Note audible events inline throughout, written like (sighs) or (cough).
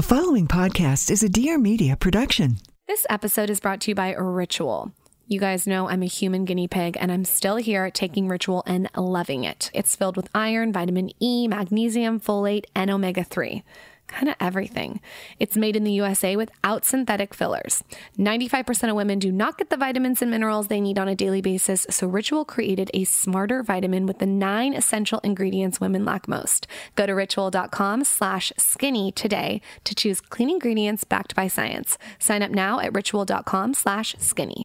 The following podcast is a Dear Media production. This episode is brought to you by Ritual. You guys know I'm a human guinea pig, and I'm still here taking Ritual and loving it. It's filled with iron, vitamin E, magnesium, folate, and omega 3 kind of everything. It's made in the USA without synthetic fillers. 95% of women do not get the vitamins and minerals they need on a daily basis, so Ritual created a smarter vitamin with the nine essential ingredients women lack most. Go to ritual.com slash skinny today to choose clean ingredients backed by science. Sign up now at ritual.com slash skinny.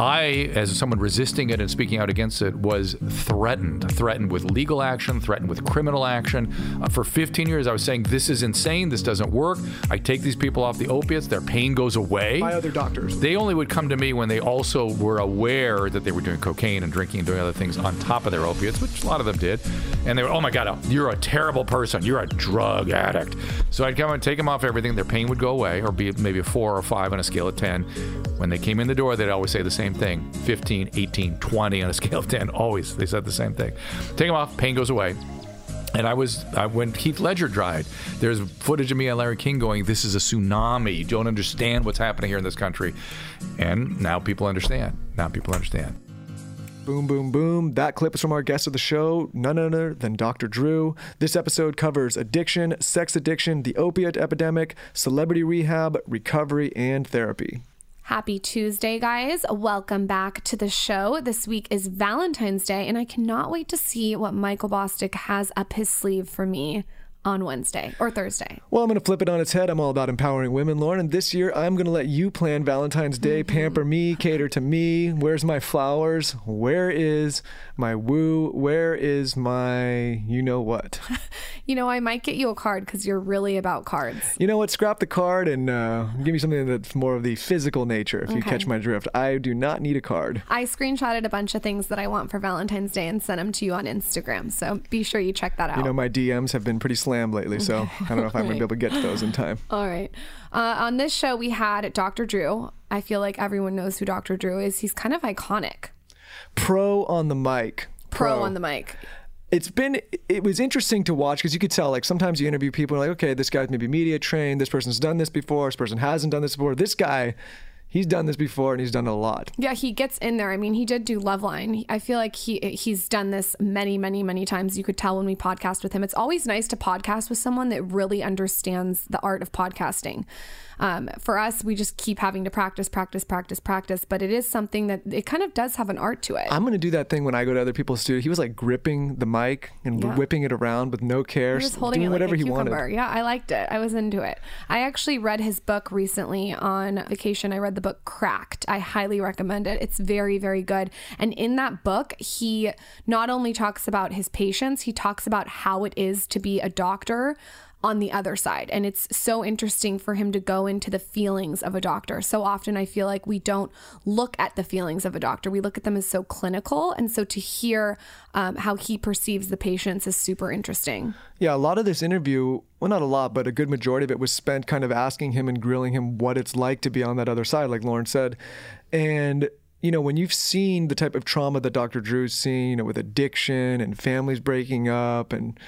I, as someone resisting it and speaking out against it, was threatened. Threatened with legal action, threatened with criminal action. Uh, for 15 years, I was saying, This is insane. This doesn't work. I take these people off the opiates, their pain goes away. by other doctors. They only would come to me when they also were aware that they were doing cocaine and drinking and doing other things on top of their opiates, which a lot of them did. And they were, oh my God, you're a terrible person. You're a drug addict. So I'd come and take them off everything. Their pain would go away, or be maybe a four or five on a scale of 10. When they came in the door, they'd always say the same thing 15, 18, 20 on a scale of 10. Always. They said the same thing. Take them off, pain goes away. And I was I, when Heath Ledger died. There's footage of me and Larry King going, "This is a tsunami. You don't understand what's happening here in this country." And now people understand. Now people understand. Boom, boom, boom. That clip is from our guest of the show, none other than Dr. Drew. This episode covers addiction, sex addiction, the opiate epidemic, celebrity rehab, recovery, and therapy. Happy Tuesday, guys. Welcome back to the show. This week is Valentine's Day, and I cannot wait to see what Michael Bosstick has up his sleeve for me on Wednesday or Thursday. Well, I'm going to flip it on its head. I'm all about empowering women, Lauryn. And this year, I'm going to let you plan Valentine's Day, pamper me, cater to me. Where's my flowers? Where is my woo? Where is my you know what? (laughs) You know, I might get you a card because you're really about cards. You know what? Scrap the card and uh, give me something that's more of the physical nature, if you catch my drift. I do not need a card. I screenshotted a bunch of things that I want for Valentine's Day and sent them to you on Instagram. So be sure you check that out. You know, my DMs have been pretty slammed lately, so I don't know if I'm to be able to get to those in time. (laughs) All right. Uh, on this show, we had Dr. Drew. I feel like everyone knows who Dr. Drew is. He's kind of iconic. Pro on the mic. Pro, on the mic. it's been it was interesting to watch because you could tell like sometimes you interview people and like okay this guy's maybe media trained this person's done this before this person hasn't done this before this guy he's done this before and he's done a lot Yeah, he gets in there. I mean, he did do Loveline. I feel like he he's done this many, many, many times. You could tell when we podcast with him. It's always nice to podcast with someone that really understands the art of podcasting. Um, for us, we just keep having to practice, practice, practice, practice. But it is something that it kind of does have an art to it. i'm going to do that thing when i go to other people's studio he was like gripping the mic and Yeah. whipping it around with no care He was holding doing it like whatever he wanted Yeah, I liked it. I was into it. I actually read his book recently on vacation. I read the book Cracked. I highly recommend it. It's very, very good. And in that book, he not only talks about his patients, he talks about how it is to be a doctor on the other side. And it's so interesting for him to go into the feelings of a doctor. So often I feel like we don't look at the feelings of a doctor, we look at them as so clinical. And so to hear um, how he perceives the patients is super interesting. Yeah, a lot of this interview, well, not a lot, but a good majority of it was spent kind of asking him and grilling him what it's like to be on that other side, like Lauryn said. And, you know, when you've seen the type of trauma that Dr. Drew's seen, you know, with addiction and families breaking up and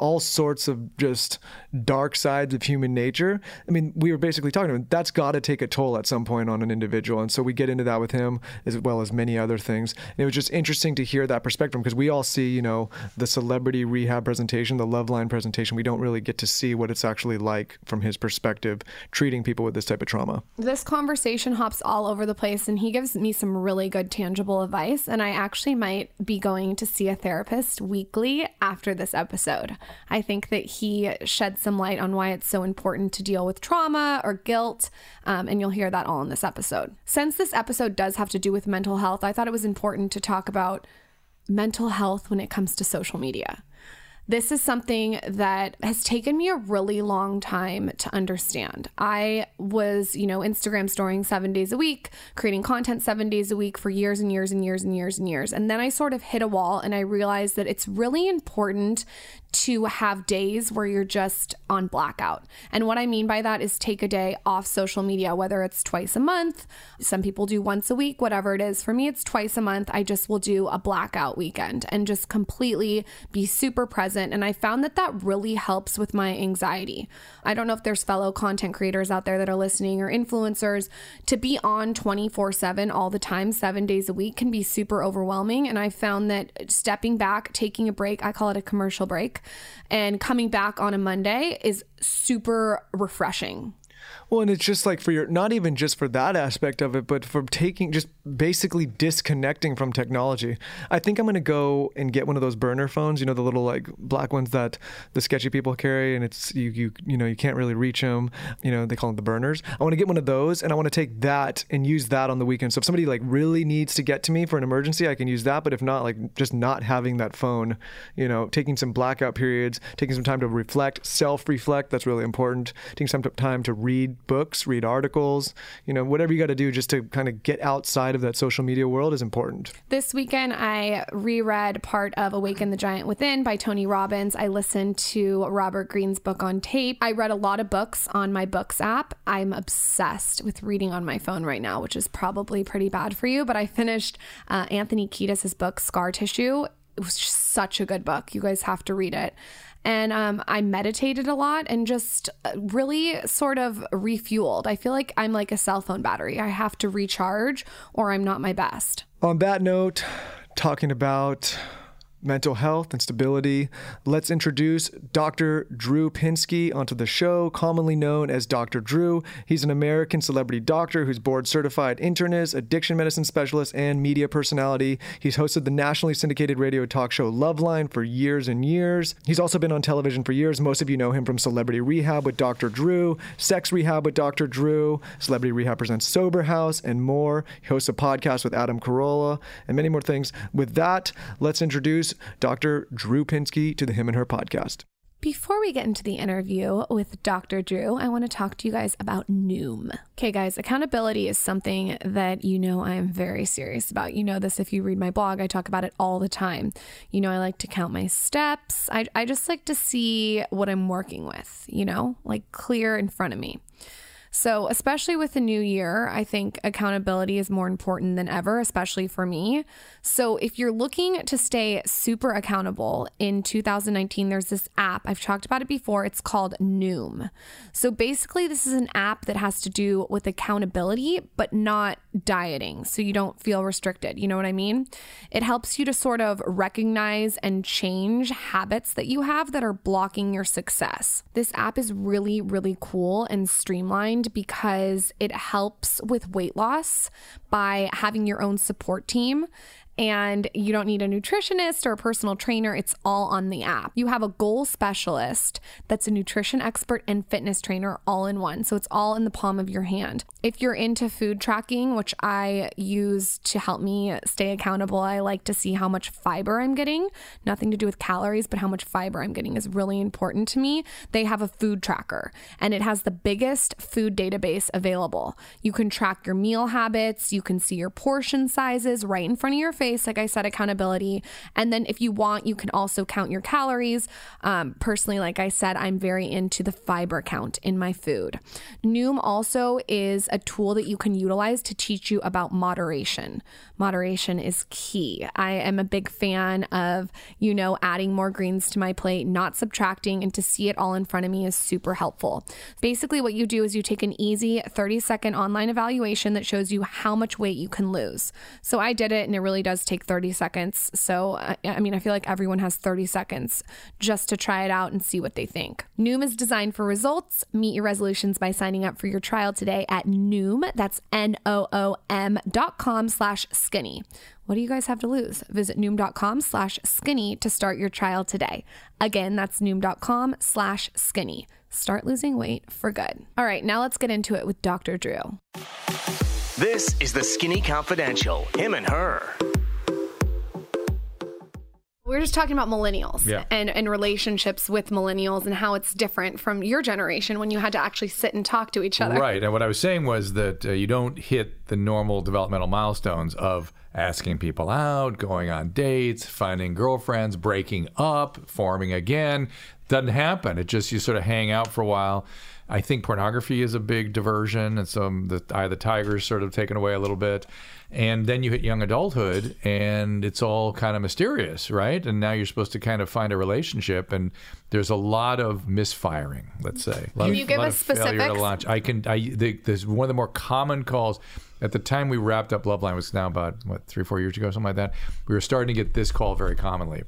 all sorts of just dark sides of human nature. I mean, we were basically talking about that's got to take a toll at some point on an individual. And so we get into that with him as well as many other things. And it was just interesting to hear that perspective because we all see, you know, the celebrity rehab presentation, the Loveline presentation. We don't really get to see what it's actually like from his perspective treating people with this type of trauma. This conversation hops all over the place, and he gives me some really good tangible advice. And I actually might be going to see a therapist weekly after this episode. I think that he shed some light on why it's so important to deal with trauma or guilt, um, and you'll hear that all in this episode. Since this episode does have to do with mental health, I thought it was important to talk about mental health when it comes to social media. This is something that has taken me a really long time to understand. I was, you know, Instagram storing seven days a week, creating content seven days a week for years and years and years and years and years. And then I sort of hit a wall and I realized that it's really important to have days where you're just on blackout. And what I mean by that is take a day off social media, whether it's twice a month, some people do once a week, whatever it is. For me, it's twice a month. I just will do a blackout weekend and just completely be super present. And I found that that really helps with my anxiety. I don't know if there's fellow content creators out there that are listening or influencers. To be on 24 7 all the time, seven days a week, can be super overwhelming. And I found that stepping back, taking a break, I call it a commercial break, and coming back on a Monday is super refreshing. Well, and it's just like for your, not even just for that aspect of it, but for taking, just basically disconnecting from technology. I think I'm to go and get one of those burner phones, you know, the little like black ones that the sketchy people carry and it's, you, you, you know, you can't really reach them. You know, they call them the burners. I want to get one of those and I want to take that and use that on the weekend. So if somebody like really needs to get to me for an emergency, I can use that. But if not, like just not having that phone, you know, taking some blackout periods, taking some time to reflect, self reflect, that's really important. Taking some time to read books, read articles, you know, whatever you got to do just to kind of get outside of that social media world is important. This weekend, I reread part of Awaken the Giant Within by Tony Robbins. I listened to Robert Greene's book on tape. I read a lot of books on my books app. I'm obsessed with reading on my phone right now, which is probably pretty bad for you. But I finished uh, Anthony Kiedis' book, Scar Tissue. It was such a good book. You guys have to read it and um, I meditated a lot and just uh, really sort of refueled. I feel like I'm like a cell phone battery. I have to recharge or I'm not my best. On that note, talking about mental health and stability. Let's introduce Dr. Drew Pinsky onto the show, commonly known as Dr. Drew. He's an American celebrity doctor who's board certified internist, addiction medicine specialist, and media personality. He's hosted the nationally syndicated radio talk show Loveline for years and years. He's also been on television for years. Most of you know him from Celebrity Rehab with Dr. Drew, Sex Rehab with Dr. Drew, Celebrity Rehab presents Sober House, and more. He hosts a podcast with Adam Carolla and many more things. With that, let's introduce Dr. Drew Pinsky to the Him and Her podcast. Before we get into the interview with Dr. Drew, I want to talk to you guys about Noom. Okay, guys, accountability is something that you know I am very serious about. You know this if you read my blog, I talk about it all the time. You know, I like to count my steps. I, I just like to see what I'm working with, you know, like clear in front of me. So, especially with the new year, I think accountability is more important than ever, especially for me. So, if you're looking to stay super accountable in 2019, there's this app. I've talked about it before. It's called Noom. So, basically, this is an app that has to do with accountability, but not dieting. So, you don't feel restricted. You know what I mean? It helps you to sort of recognize and change habits that you have that are blocking your success. This app is really, really cool and streamlined because it helps with weight loss by having your own support team and you don't need a nutritionist or a personal trainer. It's all on the app. You have a goal specialist that's a nutrition expert and fitness trainer all in one. So it's all in the palm of your hand. If you're into food tracking, which I use to help me stay accountable, I like to see how much fiber I'm getting. Nothing to do with calories, but how much fiber I'm getting is really important to me. They have a food tracker and it has the biggest food database available. You can track your meal habits, you can see your portion sizes right in front of your face like I said, accountability. And then if you want, you can also count your calories. Um, personally, like I said, I'm very into the fiber count in my food. Noom also is a tool that you can utilize to teach you about moderation. Moderation is key. I am a big fan of, you know, adding more greens to my plate, not subtracting, and to see it all in front of me is super helpful. Basically, what you do is you take an easy 30 second online evaluation that shows you how much weight you can lose. So I did it and it really does does take 30 seconds. So, I mean, I feel like everyone has 30 seconds just to try it out and see what they think. Noom is designed for results. Meet your resolutions by signing up for your trial today at Noom. That's N O O M dot com slash skinny. What do you guys have to lose? Visit Noom.com slash skinny to start your trial today. Again, that's Noom.com slash skinny. Start losing weight for good. All right, now let's get into it with Dr. Drew. This is the Skinny Confidential, him and her. We were just talking about millennials Yeah. and, and relationships with millennials and how it's different from your generation when you had to actually sit and talk to each other. Right. And what I was saying was that uh, you don't hit the normal developmental milestones of asking people out, going on dates, finding girlfriends, breaking up, forming again. Doesn't happen. It just, you sort of hang out for a while. I think pornography is a big diversion. And so the eye of the tiger is sort of taken away a little bit. And then you hit young adulthood and it's all kind of mysterious, right? And now you're supposed to kind of find a relationship. And there's a lot of misfiring, let's say. Can of- you give us of failure to specifics? launch. I can. I the, there's one of the more common calls. At the time we wrapped up Loveline was now about what three four years ago something like that. We were starting to get this call very commonly.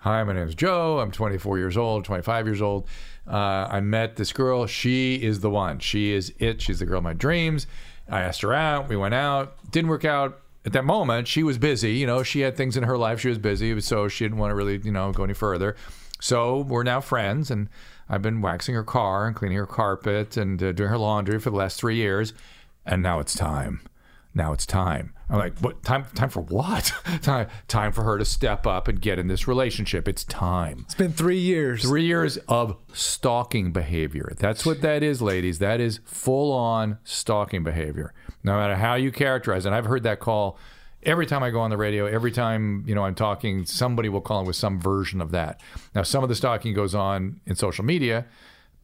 Hi, my name is Joe. I'm 24 years old, 25 years old. Uh, I met this girl. She is the one. She is it. She's the girl of my dreams. I asked her out. We went out. Didn't work out at that moment. She was busy. You know, she had things in her life. She was busy, so she didn't want to really, you know, go any further. So we're now friends, and I've been waxing her car and cleaning her carpet and uh, doing her laundry for the last three years. And now it's time. Now it's time. I'm like, what time? Time for what? (laughs) time? Time for her to step up and get in this relationship. It's time. It's been three years. Three years of stalking behavior. That's what that is, ladies. That is full on stalking behavior. No matter how you characterize it. I've heard that call every time I go on the radio, every time, you know, I'm talking, somebody will call in with some version of that. Now, some of the stalking goes on in social media,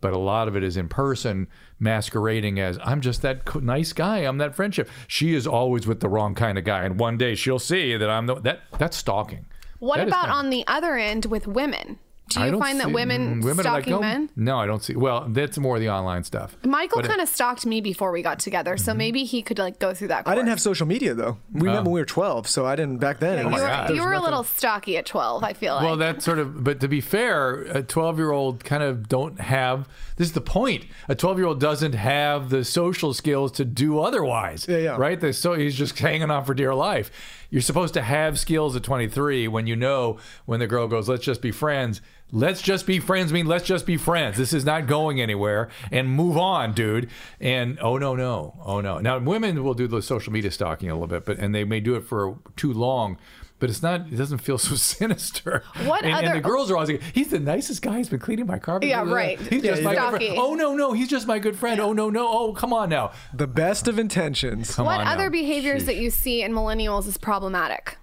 but a lot of it is in person masquerading as I'm just that nice guy. I'm that friendship. She is always with the wrong kind of guy. And one day she'll see that I'm the, that, that's stalking. What That about on the other end with women? Do I you don't find that women, women are like, stalking "Oh, men? No, I don't see. Well, that's more the online stuff. Michael kind of stalked me before we got together, Mm-hmm. so maybe he could like go through that. I didn't have social media though. We met when we were 12, so I didn't back then. It You was- were, God. you there's were a little stocky at 12, I feel like. Well, that's sort of, but to be fair, a 12 year old kind of don't have, this is the point. A 12 year old doesn't have the social skills to do otherwise. Yeah, yeah. Right? They- So he's just hanging on for dear life. You're supposed to have skills at 23 when you know when the girl goes, let's just be friends. Let's just be friends I mean let's just be friends. This is not going anywhere and move on, dude. And oh no, no. Oh no. Now women will do the social media stalking a little bit, but and they may do it for too long. But it's not. It doesn't feel (laughs) so sinister. What and, and the girls are always like, "He's the nicest guy. He's been cleaning my carpet." Yeah, right. He's Yeah, just my good friend. Oh no, no, he's just my good friend. Oh no, no. Oh come on now. the best of intentions. Come what on other now. behaviors Sheesh. that you see in millennials is problematic?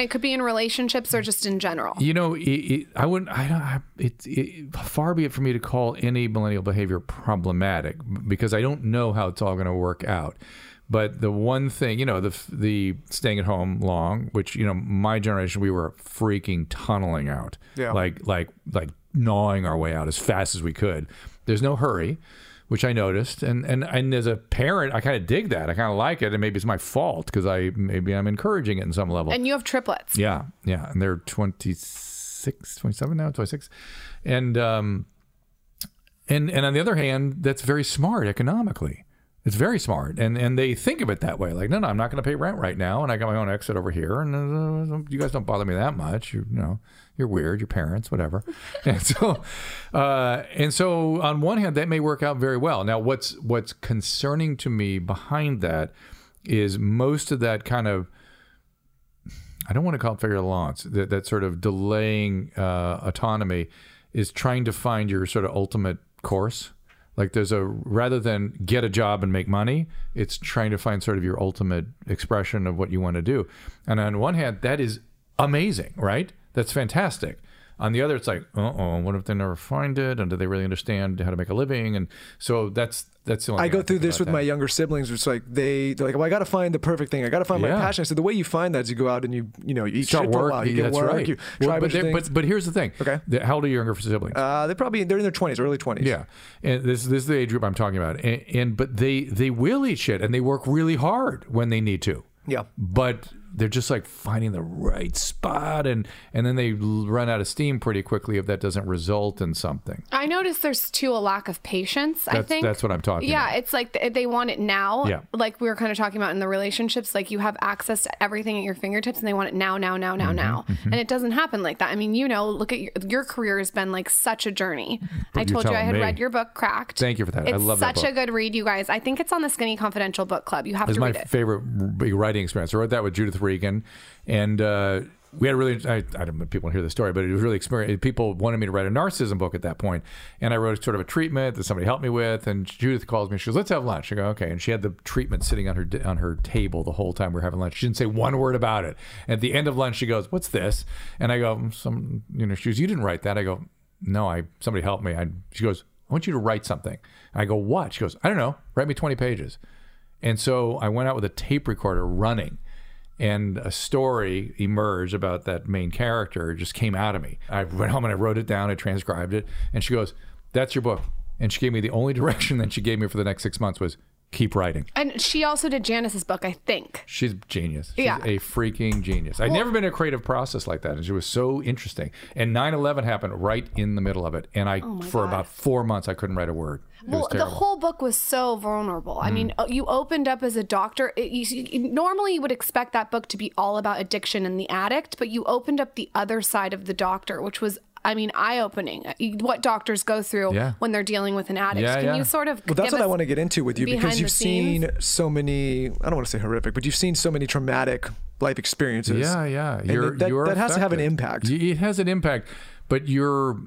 It could be in relationships or just in general. You know, it, it, I wouldn't. I don't. I, it, it, far be it for me to call any millennial behavior problematic because I don't know how it's all going to work out. But the one thing, you know, the the staying at home long, which you know, my generation, we were freaking tunneling out, Yeah. like like like gnawing our way out as fast as we could. There's no hurry, which I noticed, and and and as a parent, I kind of dig that. I kind of like it, and maybe it's my fault because I maybe I'm encouraging it in some level. And you have triplets. Yeah, yeah, and they're 26, 27 now, 26. And um and and on the other hand, that's very smart economically. It's very smart, and and they think of it that way. Like, no, no, I'm not going to pay rent right now, and I got my own exit over here, and uh, you guys don't bother me that much. You, you know, you're weird. Your parents, whatever. (laughs) and so, uh, and so, on one hand, that may work out very well. Now, what's what's concerning to me behind that is most of that kind of I don't want to call it to launch. That, that sort of delaying uh, autonomy is trying to find your sort of ultimate course. Like there's a rather than get a job and make money, it's trying to find sort of your ultimate expression of what you want to do. And on one hand, that is amazing, right? That's fantastic. On the other, it's like, oh, what if they never find it? And do they really understand how to make a living? And so that's that's the only. I go through this with my younger siblings. It's like they they're like, well, I got to find the perfect thing. I got to find Yeah. my passion. I said the way you find that is you go out and you you know you eat Start shit for a while. You get that's work. right. You try a but, bunch of they- things. but but here's the thing. Okay. The- how old are your younger siblings? uh, they probably they're in their twenties, early twenties. Yeah, and this this is the age group I'm talking about. And, and but they they will eat shit and they work really hard when they need to. Yeah. But they're just like finding the right spot and and then they run out of steam pretty quickly if that doesn't result in something. I notice there's too a lack of patience. I think that's what I'm talking Yeah, about. it's like they want it now. Yeah. Like we were kind of talking about in the relationships, like you have access to everything at your fingertips, and they want it now, now, now, Mm-hmm, now, now, and it doesn't happen like that. I mean, you know, look at your, your career has been like such a journey. I told you I had me. read your book, Cracked. Thank you for that. I It's love that such a good read, you guys. I think it's on the Skinny Confidential book club. You have It's to my read it. It's my favorite writing experience. I wrote that with Judith Regan, and uh, we had a really I, I don't know if people hear the story, but it was really experience. People wanted me to write a narcissism book at that point, and I wrote sort of a treatment that somebody helped me with. And Judith calls me. She goes, "Let's have lunch." I go, "Okay." And she had the treatment sitting on her on her table the whole time we were having lunch. She didn't say one word about it. At the end of lunch, she goes, "What's this?" And I go, "Some you know." She goes, "You didn't write that." I go, "No, I somebody helped me." I, she goes, "I want you to write something." I go, "What?" She goes, "I don't know. Write me twenty pages." And so I went out with a tape recorder running and a story emerged about that main character just came out of me. I went home and I wrote it down, I transcribed it, and she goes, "That's your book." And she gave me the only (laughs) direction that she gave me for the next six months was keep writing. And she also did Janice's book, I think. She's genius. She's Yeah. a freaking genius. I'd never been in a creative process like that, and she was so interesting. And 9/11 happened right in the middle of it, and I for about four months I couldn't write a word. It Well, the. Mm. whole book was so vulnerable. I mean, uh, you opened up as a doctor. It, you, you- normally, you would expect that book to be all about addiction and the addict, but you opened up the other side of the doctor, which was, I mean, eye opening. What doctors go through Yeah. when they're dealing with an addict. Yeah, Can yeah. you sort of? Well, that's give what I want to get into with you behind because the you've scenes? seen so many, I don't want to say horrific, but you've seen so many traumatic life experiences. Yeah, yeah. And You're, that, you're that has to have an impact. It has an impact, but you're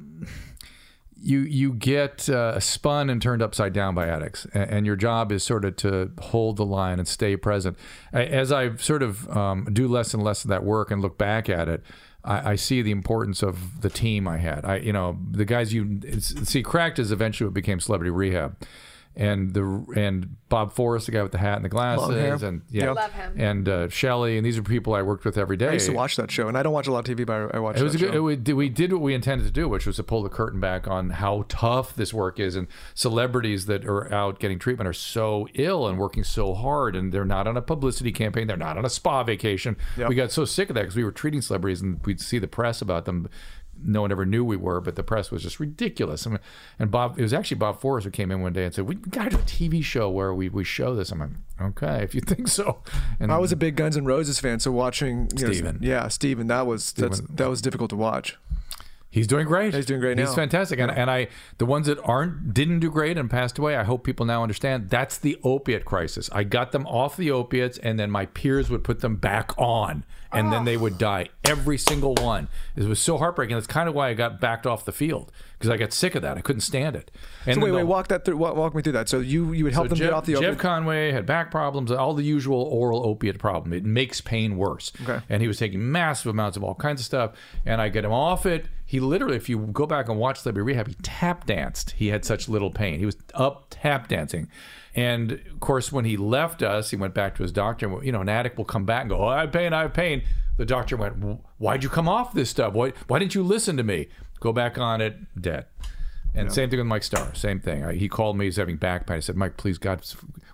you you get uh, spun and turned upside down by addicts, A- and your job is sort of to hold the line and stay present. As I sort of um, do less and less of that work and look back at it. I, I see the importance of the team I had. I, you know, the guys you see. Cracked is eventually what became Celebrity Rehab, and the and Bob Forrest, the guy with the hat and the glasses, hair. and yeah, Yep. Love him. and uh, Shelley, and these are people I worked with every day. I used to watch that show, and I don't watch a lot of TV, but I I watch It was that good, show. it, we, did- we did what we intended to do, which was to pull the curtain back on how tough this work is, and celebrities that are out getting treatment are so ill and working so hard, and they're not on a publicity campaign, they're not on a spa vacation. Yep. We got so sick of that because we were treating celebrities, and we'd see the press about them. No one ever knew we were, but the press was just ridiculous. I mean, and Bob, it was actually Bob Forrest who came in one day and said, "We got to do a TV show where we, we show this." I'm like, "Okay, if you think so." And I was a big Guns N' Roses fan, so watching you know, yeah, Steven, that was that's, that was difficult to watch. He's doing great. He's doing great now. He's now. fantastic. And, and I, the ones that aren't, didn't do great and passed away, I hope people now understand that's the opiate crisis. I got them off the opiates and then my peers would put them back on and then oh. they would die. Every single one. It was so heartbreaking. That's kind of why I got backed off the field because I got sick of that. I couldn't stand it. And So wait, then wait, walk that through. Walk, me through that. So you you would help so them Jeff, get off the Jeff opiate. Conway had back problems, all the usual oral opiate problem. It makes pain worse. Okay. And he was taking massive amounts of all kinds of stuff. And I get him off it. He literally, if you go back and watch Celebrity Rehab, he tap danced. He had such little pain. He was up tap dancing. And of course, when he left us, he went back to his doctor. And, you know, an addict will come back and go, oh, I have pain, I have pain. The doctor went, Why'd you come off this stuff? Why, why didn't you listen to me? Go back on it, dead. And same thing with Mike Starr. Same thing. I, he called me. He's having back pain. I said, Mike, please, God,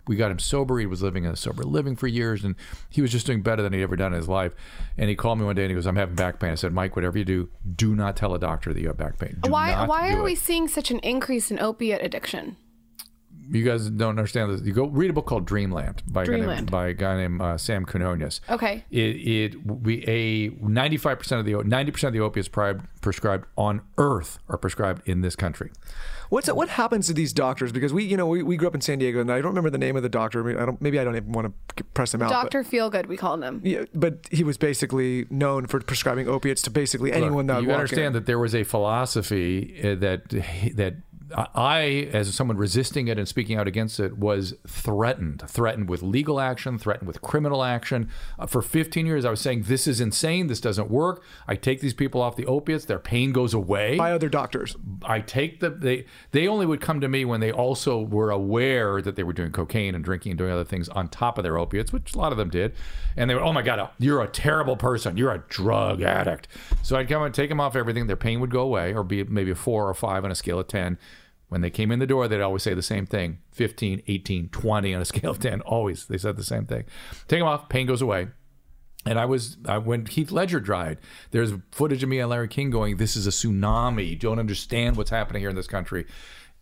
we got him sober. He was living in a sober living for years, and he was just doing better than he'd ever done in his life. And he called me one day and he goes, I'm having back pain. I said, Mike, whatever you do, do not tell a doctor that you have back pain. Do Why? not Why do are it. we seeing such an increase in opiate addiction? You guys don't understand this. You go read a book called Dreamland by a guy named, by a guy named uh, Sam Quinones. Okay. It it we a 95 percent of the 90 percent of the opiates pri- prescribed on Earth are prescribed in this country. What's what happens to these doctors? Because we, you know, we, we grew up in San Diego, and I don't remember the name of the doctor. I don't. Maybe I don't even want to press him out. but- Doctor Feelgood, we call them. yeah, but he was basically known for prescribing opiates to basically anyone that you understand in. that there was a philosophy uh, that that I, as someone resisting it and speaking out against it, was threatened. Threatened with legal action, threatened with criminal action. Uh, for 15 years, I was saying, This is insane. This doesn't work. I take these people off the opiates, their pain goes away. by other doctors. I take the they they only would come to me when they also were aware that they were doing cocaine and drinking and doing other things on top of their opiates, which a lot of them did. And they were, oh my god, you're a terrible person. You're a drug addict. So I'd come and take them off everything. Their pain would go away, or be maybe a four or five on a scale of ten. When they came in the door, they'd always say the same thing 15, 18, 20 on a scale of (laughs) 10. Always, they said the same thing. Take them off, pain goes away. And I was I, when Heath Ledger died. There's footage of me and Larry King going, "This is a tsunami. You don't understand what's happening here in this country."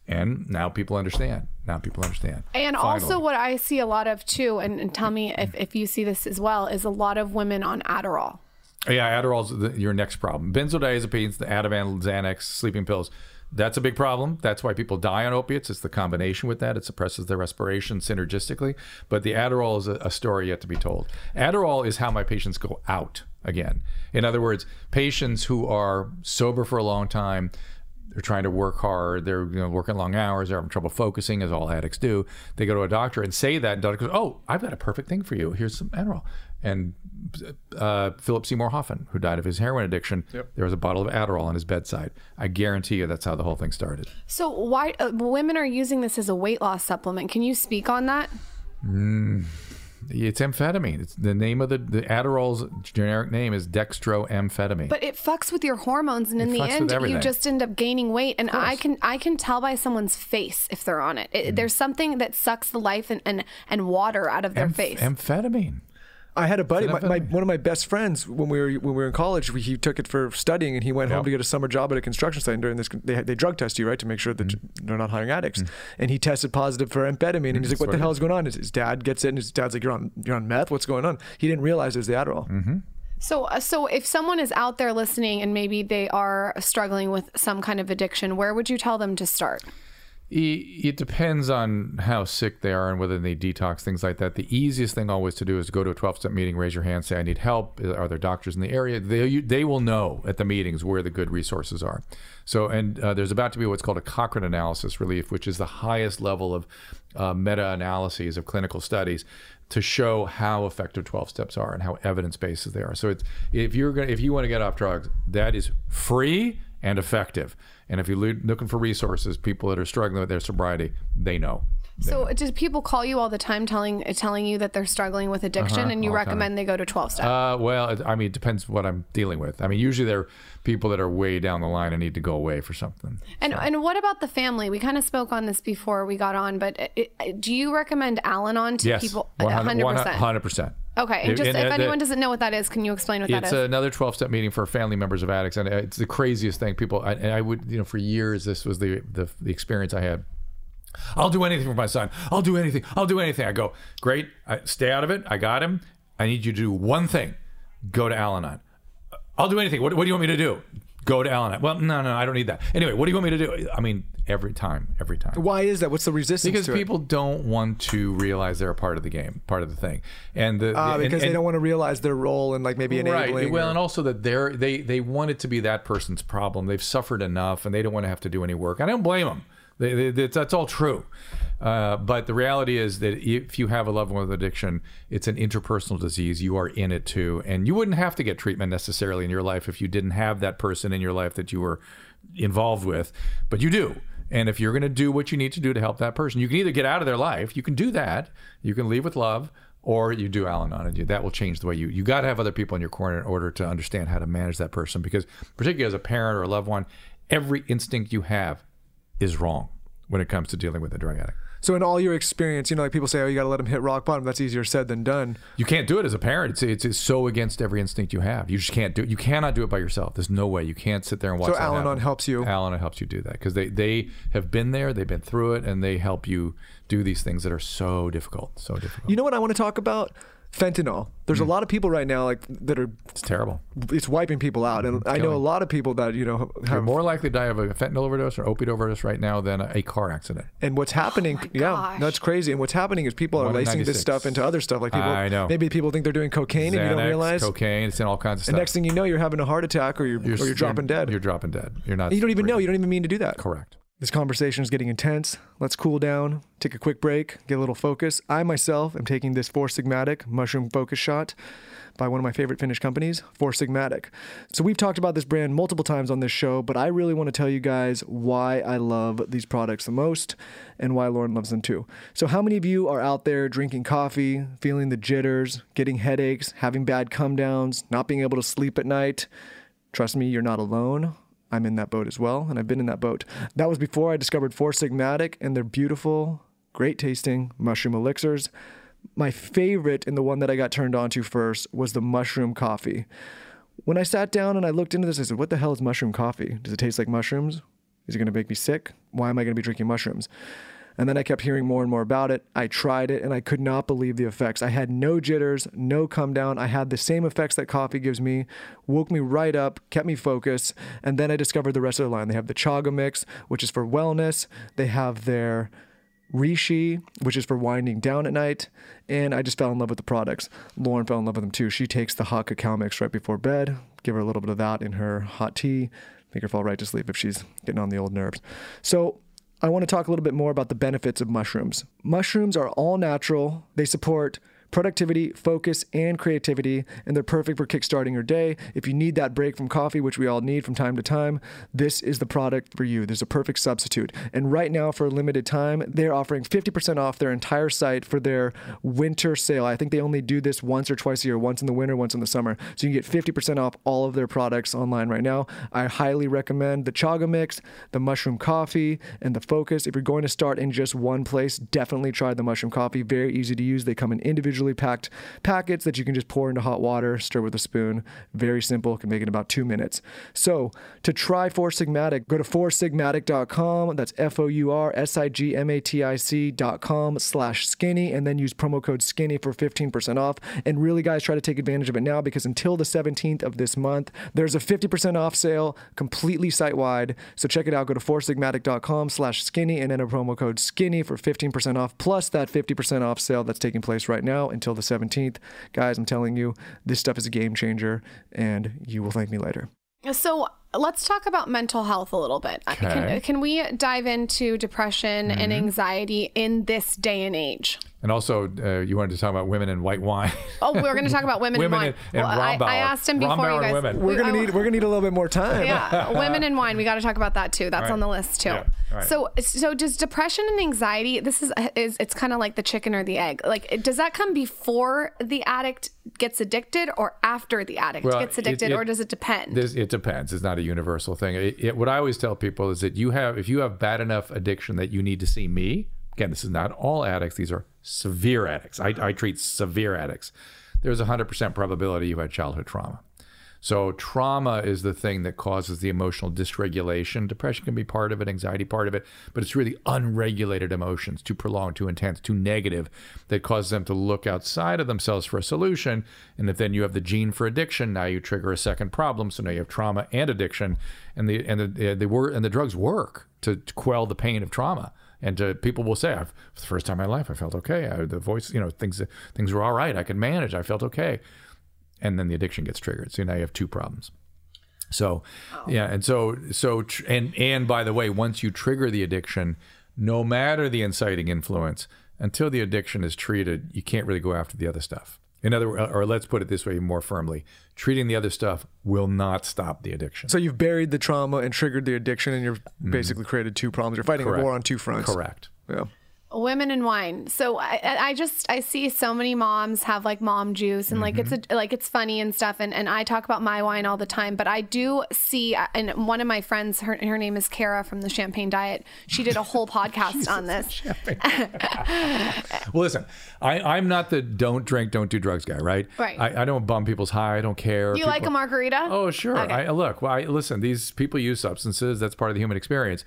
And now people understand. Now people understand. And Finally. also, what I see a lot of too, and, and tell me if, if you see this as well, is a lot of women on Adderall. yeah, Adderall's the, your next problem. Benzodiazepines, the Ativan, Xanax, sleeping pills. That's a big problem. That's why people die on opiates. It's the combination with that. It suppresses their respiration synergistically. But the Adderall is a, a story yet to be told. Adderall is how my patients go out. again. In other words, patients who are sober for a long time, they're trying to work hard, they're you know, working long hours, they're having trouble focusing, as all addicts do. They go to a doctor and say that, and doctor goes, "Oh, I've got a perfect thing for you. Here's some Adderall." And uh, Philip Seymour Hoffman, who died of his heroin addiction, there was a bottle of Adderall on his bedside. I guarantee you that's how the whole thing started. So why uh, women are using this as a weight loss supplement? Can you speak on that? Mm, It's amphetamine. It's the name of the, the Adderall's generic name is dextroamphetamine. But it fucks with your hormones, and in It the end, you just end up gaining weight. And I can I can tell by someone's face if they're on it. Mm. There's something that sucks the life and, and, and water out of their Amph- face. Amphetamine. I had a buddy, my, my, one of my best friends when we were when we were in college. We, he took it for studying, and he went home to get a summer job at a construction site. And during this, they, they drug test you, right, to make sure that Mm-hmm. they're not hiring addicts. And he tested positive for amphetamine, and he's like, "What what the hell is. is going on?" His, his dad gets it, and his dad's like, "You're on you're on meth. What's going on?" He didn't realize it was the Adderall. Mm-hmm. So, uh, so if someone is out there listening and maybe they are struggling with some kind of addiction, where would you tell them to start? It, depends on how sick they are and whether they detox, things like that. The easiest thing always to do is go to a 12 step meeting, raise your hand, say, I need help. Are there doctors in the area? They, they will know at the meetings where the good resources are. So, and uh, there's about to be what's called a Cochrane analysis relief, which is the highest level of uh, meta analyses of clinical studies to show how effective 12 steps are and how evidence based they are. So, it's, if you're going if you want to get off drugs, that is free and effective. And if you're looking for resources, people that are struggling with their sobriety, they know. So, do people call you all the time telling telling you that they're struggling with addiction, and you Uh-huh, the time. recommend they go to twelve step? Uh, well, it- I mean, it depends what I'm dealing with. I mean, usually they're people that are way down the line and need to go away for something. and and what about the family? We kind of spoke on this before we got on, but it, it- do you recommend Al-Anon to Yes, people? 100 percent. 100%. Okay, and just And, if uh, anyone doesn't know what that is, can you explain what that is? It's another 12 step meeting for family members of addicts. And it's the craziest thing. People, I, and I would, you know, for years, this was the, the, the experience I had. I'll do anything for my son. I'll do anything. I'll do anything. I go, great. I, stay out of it. I got him. I need you to do one thing go to Al Anon. I'll do anything. What, what do you want me to do? Go to Al Anon. Well, no, no, I don't need that. Anyway, what do you want me to do? I mean, every time, every time. Why is that? What's the resistance Because to it? people don't want to realize they're a part of the game, part of the thing, and the, Ah, the- and- because they and- don't want to realize their role and like maybe enabling. Right. Well, or- and also that they're they they want it to be that person's problem. They've suffered enough, and they don't want to have to do any work. I don't blame them. They, they, that's, that's all true. Uh, but the reality is that if you have a loved one with addiction, it's an interpersonal disease. You are in it too, and you wouldn't have to get treatment necessarily in your life if you didn't have that person in your life that you were involved with. But you do. And if you're going to do what you need to do to help that person, you can either get out of their life, you can do that, you can leave with love, or you do Al-Anon, and you, that will change the way you. You got to have other people in your corner in order to understand how to manage that person, because particularly as a parent or a loved one, every instinct you have is wrong when it comes to dealing with a drug addict. So in all your experience, you know, like people say, "Oh, you got to let them hit rock bottom." That's easier said than done. You can't do it as a parent. It's, it's, it's so against every instinct you have. You just can't do it. You cannot do it by yourself. There's no way. You can't sit there and watch. So Al-Anon helps you. Al-Anon helps you do that because they they have been there. They've been through it, and they help you do these things that are so difficult. So difficult. You know what I want to talk about? Fentanyl. There's a mm. lot of people right now like that are it's terrible. it's wiping people out, and I know a lot of people that you know have, You're more likely to die of a fentanyl overdose or opiate overdose right now than a car accident. And what's happening? Oh yeah, gosh. that's crazy. And what's happening is people are lacing this stuff into other stuff. Like people, I know. maybe people think they're doing cocaine and you don't Xanax, realize. cocaine. It's in all kinds of stuff. And next thing you know, you're having a heart attack or you're, or you're dropping dead. You're dropping dead. You're not. And you don't even know. You don't even mean to do that. Correct. This conversation is getting intense. Let's cool down, take a quick break, get a little focus. I myself am taking this Four Sigmatic mushroom focus shot by one of my favorite Finnish companies, Four Sigmatic. So we've talked about this brand multiple times on this show, but I really want to tell you guys why I love these products the most and why Lauryn loves them too. So how many of you are out there drinking coffee, feeling the jitters, getting headaches, having bad come downs, not being able to sleep at night? Trust me, you're not alone. I'm in that boat as well, and I've been in that boat. That was before I discovered Four Sigmatic and their beautiful, great tasting mushroom elixirs. My favorite and the one that I got turned on to first was the mushroom coffee. When I sat down and I looked into this, I said, What the hell is mushroom coffee? Does it taste like mushrooms? Is it going to make me sick? Why am I going to be drinking mushrooms? And then I kept hearing more and more about it. I tried it and I could not believe the effects. I had no jitters, no come down. I had the same effects that coffee gives me, woke me right up, kept me focused. And then I discovered the rest of the line. They have the chaga mix, which is for wellness. They have their Reishi, which is for winding down at night. And I just fell in love with the products. Lauryn fell in love with them too. She takes the hot cacao mix right before bed, give her a little bit of that in her hot tea, make her fall right to sleep if she's getting on the old nerves. So I want to talk a little bit more about the benefits of mushrooms. Mushrooms are all natural, they support productivity, focus, and creativity, and they're perfect for kickstarting your day. If you need that break from coffee, which we all need from time to time, this is the product for you. There's a perfect substitute. And right now, for a limited time, they're offering 50% off their entire site for their winter sale. I think they only do this once or twice a year, once in the winter, once in the summer. So you can get 50% off all of their products online right now. I highly recommend the Chaga Mix, the Mushroom Coffee, and the Focus. If you're going to start in just one place, definitely try the Mushroom Coffee. Very easy to use. They come in individually packed packets that you can just pour into hot water, stir with a spoon. Very simple, can make it in about two minutes. So to try Four Sigmatic, go to foursigmatic.com. That's F O U R S I G M A T I C.com slash skinny, and then use promo code skinny for 15% off. And really, guys, try to take advantage of it now because until the 17th of this month, there's a 50% off sale completely site wide. So check it out. Go to foursigmatic.com slash skinny and enter promo code skinny for 15% off plus that 50% off sale that's taking place right now until the 17th. Guys, I'm telling you, this stuff is a game changer and you will thank me later. So let's talk about mental health a little bit. Okay. Can, can we dive into depression and anxiety in this day and age? And also, uh, you wanted to talk about women and white wine. Oh, we're going to talk about women, Women and wine. and- and I, I asked him before Rombauer you guys. women. We're gonna need we're gonna need a little bit more time. yeah, (laughs) women and wine. We got to talk about that too. That's Right. on the list too. Yeah, right. So, so does depression and anxiety? This is is it's kind of like the chicken or the egg. Like, does that come before the addict gets addicted, or after the addict Well, gets it- addicted, it- or does it depend? This, it depends. It's not a universal thing. It, it, what I always tell people is that you have, if you have bad enough addiction that you need to see me. Again, this is not all addicts. These are severe addicts. I, I treat severe addicts. There's a hundred percent probability you had childhood trauma. So trauma is the thing that causes the emotional dysregulation. Depression can be part of it, anxiety part of it, but it's really unregulated emotions, too prolonged, too intense, too negative, that causes them to look outside of themselves for a solution. And if then you have the gene for addiction, now you trigger a second problem. So now you have trauma and addiction, and the and the uh, the wor- and the drugs work to, to quell the pain of trauma. And to, people will say, "For the first time in my life, I felt okay. I, the voice, you know, things things were all right. I could manage. I felt okay." And then the addiction gets triggered. So now you have two problems. So, yeah, and so so tr- and and by the way, once you trigger the addiction, no matter the inciting influence, until the addiction is treated, you can't really go after the other stuff. In other words, or let's put it this way more firmly, treating the other stuff will not stop the addiction. So you've buried the trauma and triggered the addiction, and you've mm-hmm. basically created two problems. You're fighting Correct. a war on two fronts. Correct. Yeah. Women and wine so I, I just i see so many moms have like mom juice and like it's mm-hmm. a, like it's funny and stuff and, and i talk about my wine all the time but i do see uh, and one of my friends her, her name is kara from the champagne diet she did a whole (laughs) podcast on this (laughs) Well, listen, I, I'm not the don't drink, don't do drugs guy, right? Right. I, I don't bum people's high. I don't care. you like a margarita Oh, sure. Okay. I, look, well, I, listen, these people use substances. That's part of the human experience.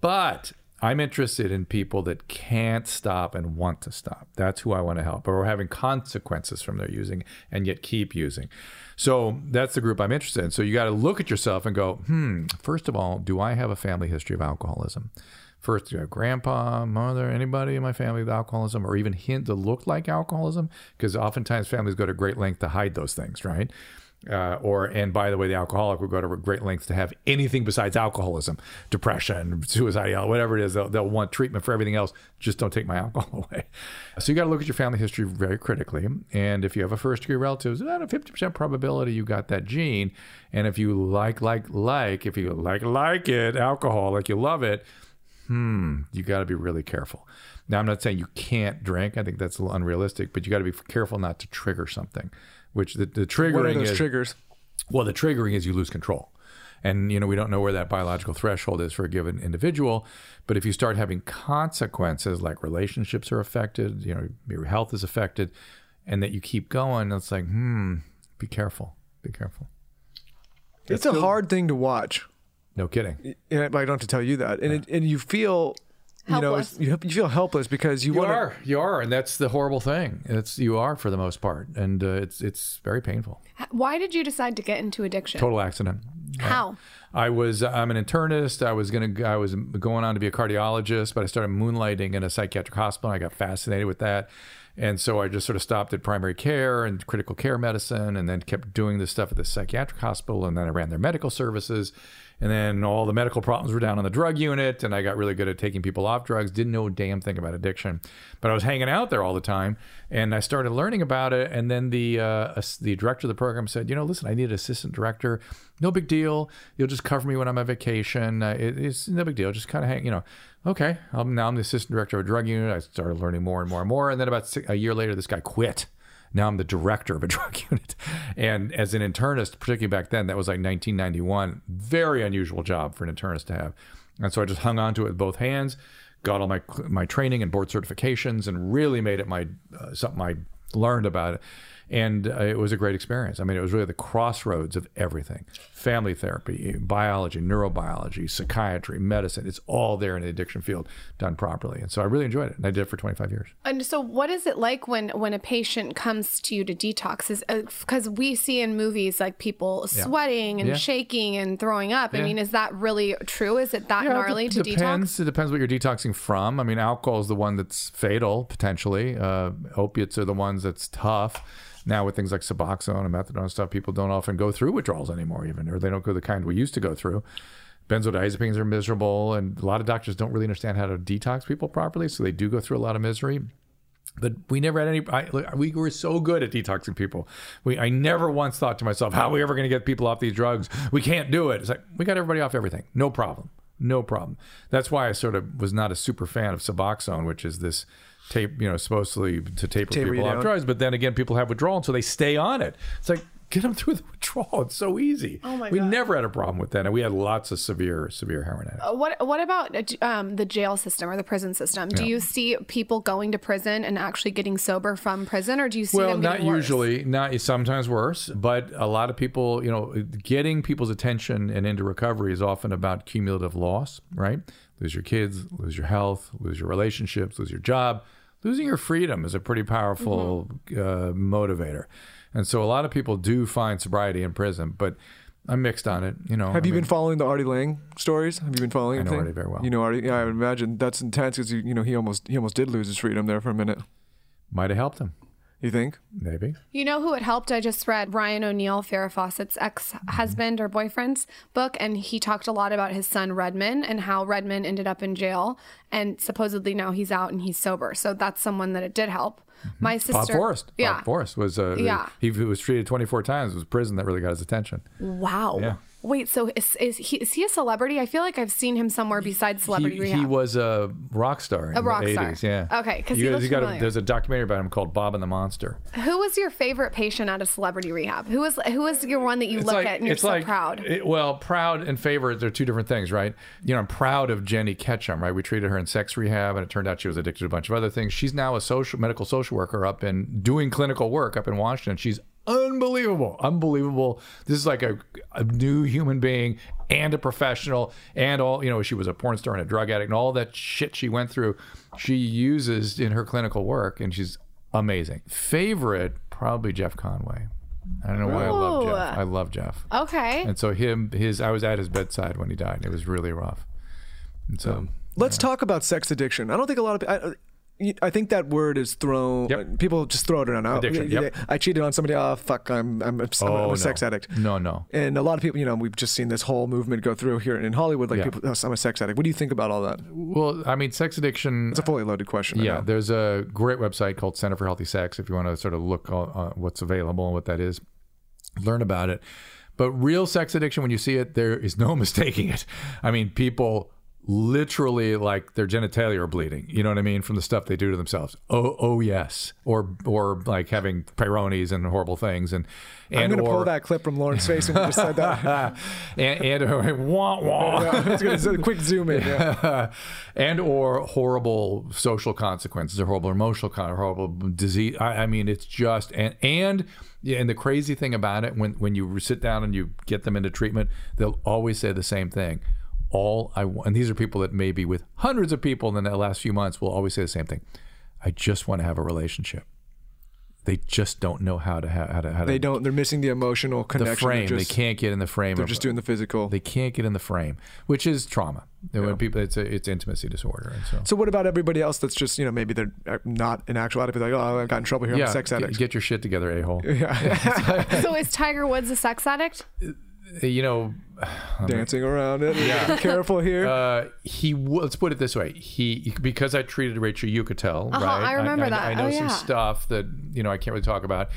But I'm interested in people that can't stop and want to stop. That's who I want to help, or having consequences from their using and yet keep using. So that's the group I'm interested in. So you got to look at yourself and go, hmm, first of all, do I have a family history of alcoholism? First, do you have grandpa, mother, anybody in my family with alcoholism, or even hint that looked like alcoholism? Because oftentimes families go to great length to hide those things, right? Uh, or and by the way, the alcoholic will go to great lengths to have anything besides alcoholism, depression, suicide, whatever it is. They'll, they'll want treatment for everything else. Just don't take my (laughs) alcohol away. So you got to look at your family history very critically. And if you have a first degree relative, about a fifty percent probability you got that gene. And if you like, like, like, if you like, like it, alcohol, like you love it, hmm, you got to be really careful. Now, I'm not saying you can't drink. I think that's a little unrealistic, but you got to be careful not to trigger something. Which the, the triggering What are those is triggers? well, the triggering is you lose control. And, you know, we don't know where that biological threshold is for a given individual. But if you start having consequences like relationships are affected, you know, your health is affected, and that you keep going, it's like, hmm, be careful. Be careful. It's a hard thing to watch. No kidding. Yeah, but I don't have to tell you that, and it, and you feel, you know, it's- you, you feel helpless because you, You want are, you are, and that's the horrible thing. It's you are for the most part, and uh, it's it's very painful. why did you decide to get into addiction Total accident. How? I was I'm an internist. I was gonna I was going on to be a cardiologist, but I started moonlighting in a psychiatric hospital. And I got fascinated with that. And so I just sort of stopped at primary care and critical care medicine and then kept doing this stuff at the psychiatric hospital. And then I ran their medical services. And then all the medical problems were down on the drug unit. And I got really good at taking people off drugs, didn't know a damn thing about addiction. But I was hanging out there all the time. And I started learning about it. And then the, uh, the director of the program said, you know, listen, I need an assistant director. No big deal. You'll just cover me when I'm on vacation. Uh, it, it's no big deal. Just kind of hang, you know okay, um, now I'm the assistant director of a drug unit. I started learning more and more and more. And then about six, a year later, this guy quit. Now I'm the director of a (laughs) drug unit. And as an internist, particularly back then, that was like 1991, very unusual job for an internist to have. And so I just hung on to it with both hands, got all my my training and board certifications, and really made it my uh, something I learned about it. And uh, it was a great experience. I mean, it was really the crossroads of everything family therapy, biology, neurobiology, psychiatry, medicine. It's all there in the addiction field done properly. And so I really enjoyed it. And I did it for 25 years. And so, what is it like when when a patient comes to you to detox? Is because we see in movies like people sweating and Yeah. shaking and throwing up. I mean, is that really true? Is it that Yeah, gnarly it to depends. detox? It depends It depends what you're detoxing from. I mean, alcohol is the one that's fatal potentially. Uh, opiates are the ones that's tough. Now with things like Suboxone and methadone and stuff, people don't often go through withdrawals anymore, even, or they don't go the kind we used to go through. Benzodiazepines are miserable, and a lot of doctors don't really understand how to detox people properly, so they do go through a lot of misery. But we never had any. I, we were so good at detoxing people. We, I never once thought to myself, "How are we ever going to get people off these drugs? We can't do it." It's like we got everybody off everything, no problem, no problem. That's why I sort of was not a super fan of Suboxone, which is this tape, you know, supposedly to taper, Taper people off down. drugs. But then again, people have withdrawal, and so they stay on it. It's like get them through the withdrawal. It's so easy. Oh my we God. never had a problem with that, and we had lots of severe, severe heroin addicts. Uh, What What about uh, um, the jail system or the prison system? Do you see people going to prison and actually getting sober from prison, or do you see well them not worse? usually not sometimes worse but a lot of people you know getting people's attention and into recovery is often about cumulative loss right lose your kids lose your health lose your relationships lose your job losing your freedom is a pretty powerful Mm-hmm. uh, motivator and so a lot of people do find sobriety in prison but i'm mixed on it you know Have you been following the Artie Lange stories? Have you been following? I know anything? Artie very well. You know Artie? Yeah, I would imagine that's intense because you know he almost he almost did lose his freedom there for a minute. might have helped him You think? maybe You know who it helped? I just read Ryan O'Neal, Farrah Fawcett's ex husband or boyfriend's book, and he talked a lot about his son Redmond and how Redmond ended up in jail, and supposedly now he's out and he's sober. So that's someone that it did help. My sister, Bob Forrest. yeah, Bob Forrest was uh, Yeah. he, he was treated 24 times. It was prison that really got his attention. wow. Yeah. Wait, so is, is he is he a celebrity? I feel like I've seen him somewhere besides Celebrity he, Rehab. he was a rock star in A rock the star. 80s. Yeah. Okay, because he looks got a, there's a documentary about him called Bob and the Monster. Who was your favorite patient out of Celebrity Rehab? Who was who was your one that you It's look like- at and you're it's so like- proud? it- well, proud and favorite are two different things, right? You know, I'm proud of Jennie Ketcham, right? We treated her in sex rehab, and it turned out she was addicted to a bunch of other things. She's now a social medical social worker up in doing clinical work up in Washington. She's unbelievable, unbelievable. This is like a, a new human being and a professional, and all you know. She was a porn star and a drug addict, and all that shit she went through, she uses in her clinical work, and she's amazing. Favorite, probably Jeff Conway. I don't know why I love Jeff. I love Jeff. okay. And so him, his, I was at his bedside when he died. and It was really rough. And so, um, Let's talk about sex addiction. I don't think a lot of I, I think that word is thrown. Yep. Uh, people just throw it around. Oh, Addiction, yep. I cheated on somebody. Oh fuck! I'm I'm, a- I'm Oh, a sex no. addict. No, no. And a lot of people, you know, we've just seen this whole movement go through here in Hollywood. Like Yeah. people, oh, I'm a sex addict. What do you think about all that? well, I mean, sex addiction. It's a fully loaded question. Yeah, there's a great website called Center for Healthy Sex. If you want to sort of look on, on what's available and what that is, learn about it. But real sex addiction, when you see it, there is no (laughs) mistaking it. I mean, people literally like their genitalia are bleeding. You know what I mean from the stuff they do to themselves. Oh, oh yes, or or like having peyronie's and horrible things. And and I'm going to pull that clip from Lauryn's face when you just said that. (laughs) and, and uh, wah, wah. (laughs) It's gonna- a quick zoom in. Yeah. (laughs) and or horrible social consequences or horrible emotional con- horrible disease I, I mean it's just and and yeah, and the crazy thing about it when when you sit down and you get them into treatment they'll always say the same thing all i want and these are people that maybe with hundreds of people in the last few months will always say the same thing i just want to have a relationship they just don't know how to how to how to They don't. They're missing the emotional connection. the connection. frame. They're just, they can't get in the frame. They're of- just doing the physical. They can't get in the frame, which is trauma. When people, it's a, it's intimacy disorder, and so. So what about everybody else that's just you know maybe they're uh, not an actual addict, like oh I got in trouble here, I'm a sex addict. Get, your shit together, a hole. (laughs) So is Tiger Woods a sex addict? You know, (sighs) Dancing around it. Yeah. Be (laughs) careful here. uh, he let's put it this way: he because I treated Rachel Uchitel, Uh-huh, right? I remember I, that. I know Oh, some yeah. stuff that you know I can't really talk about,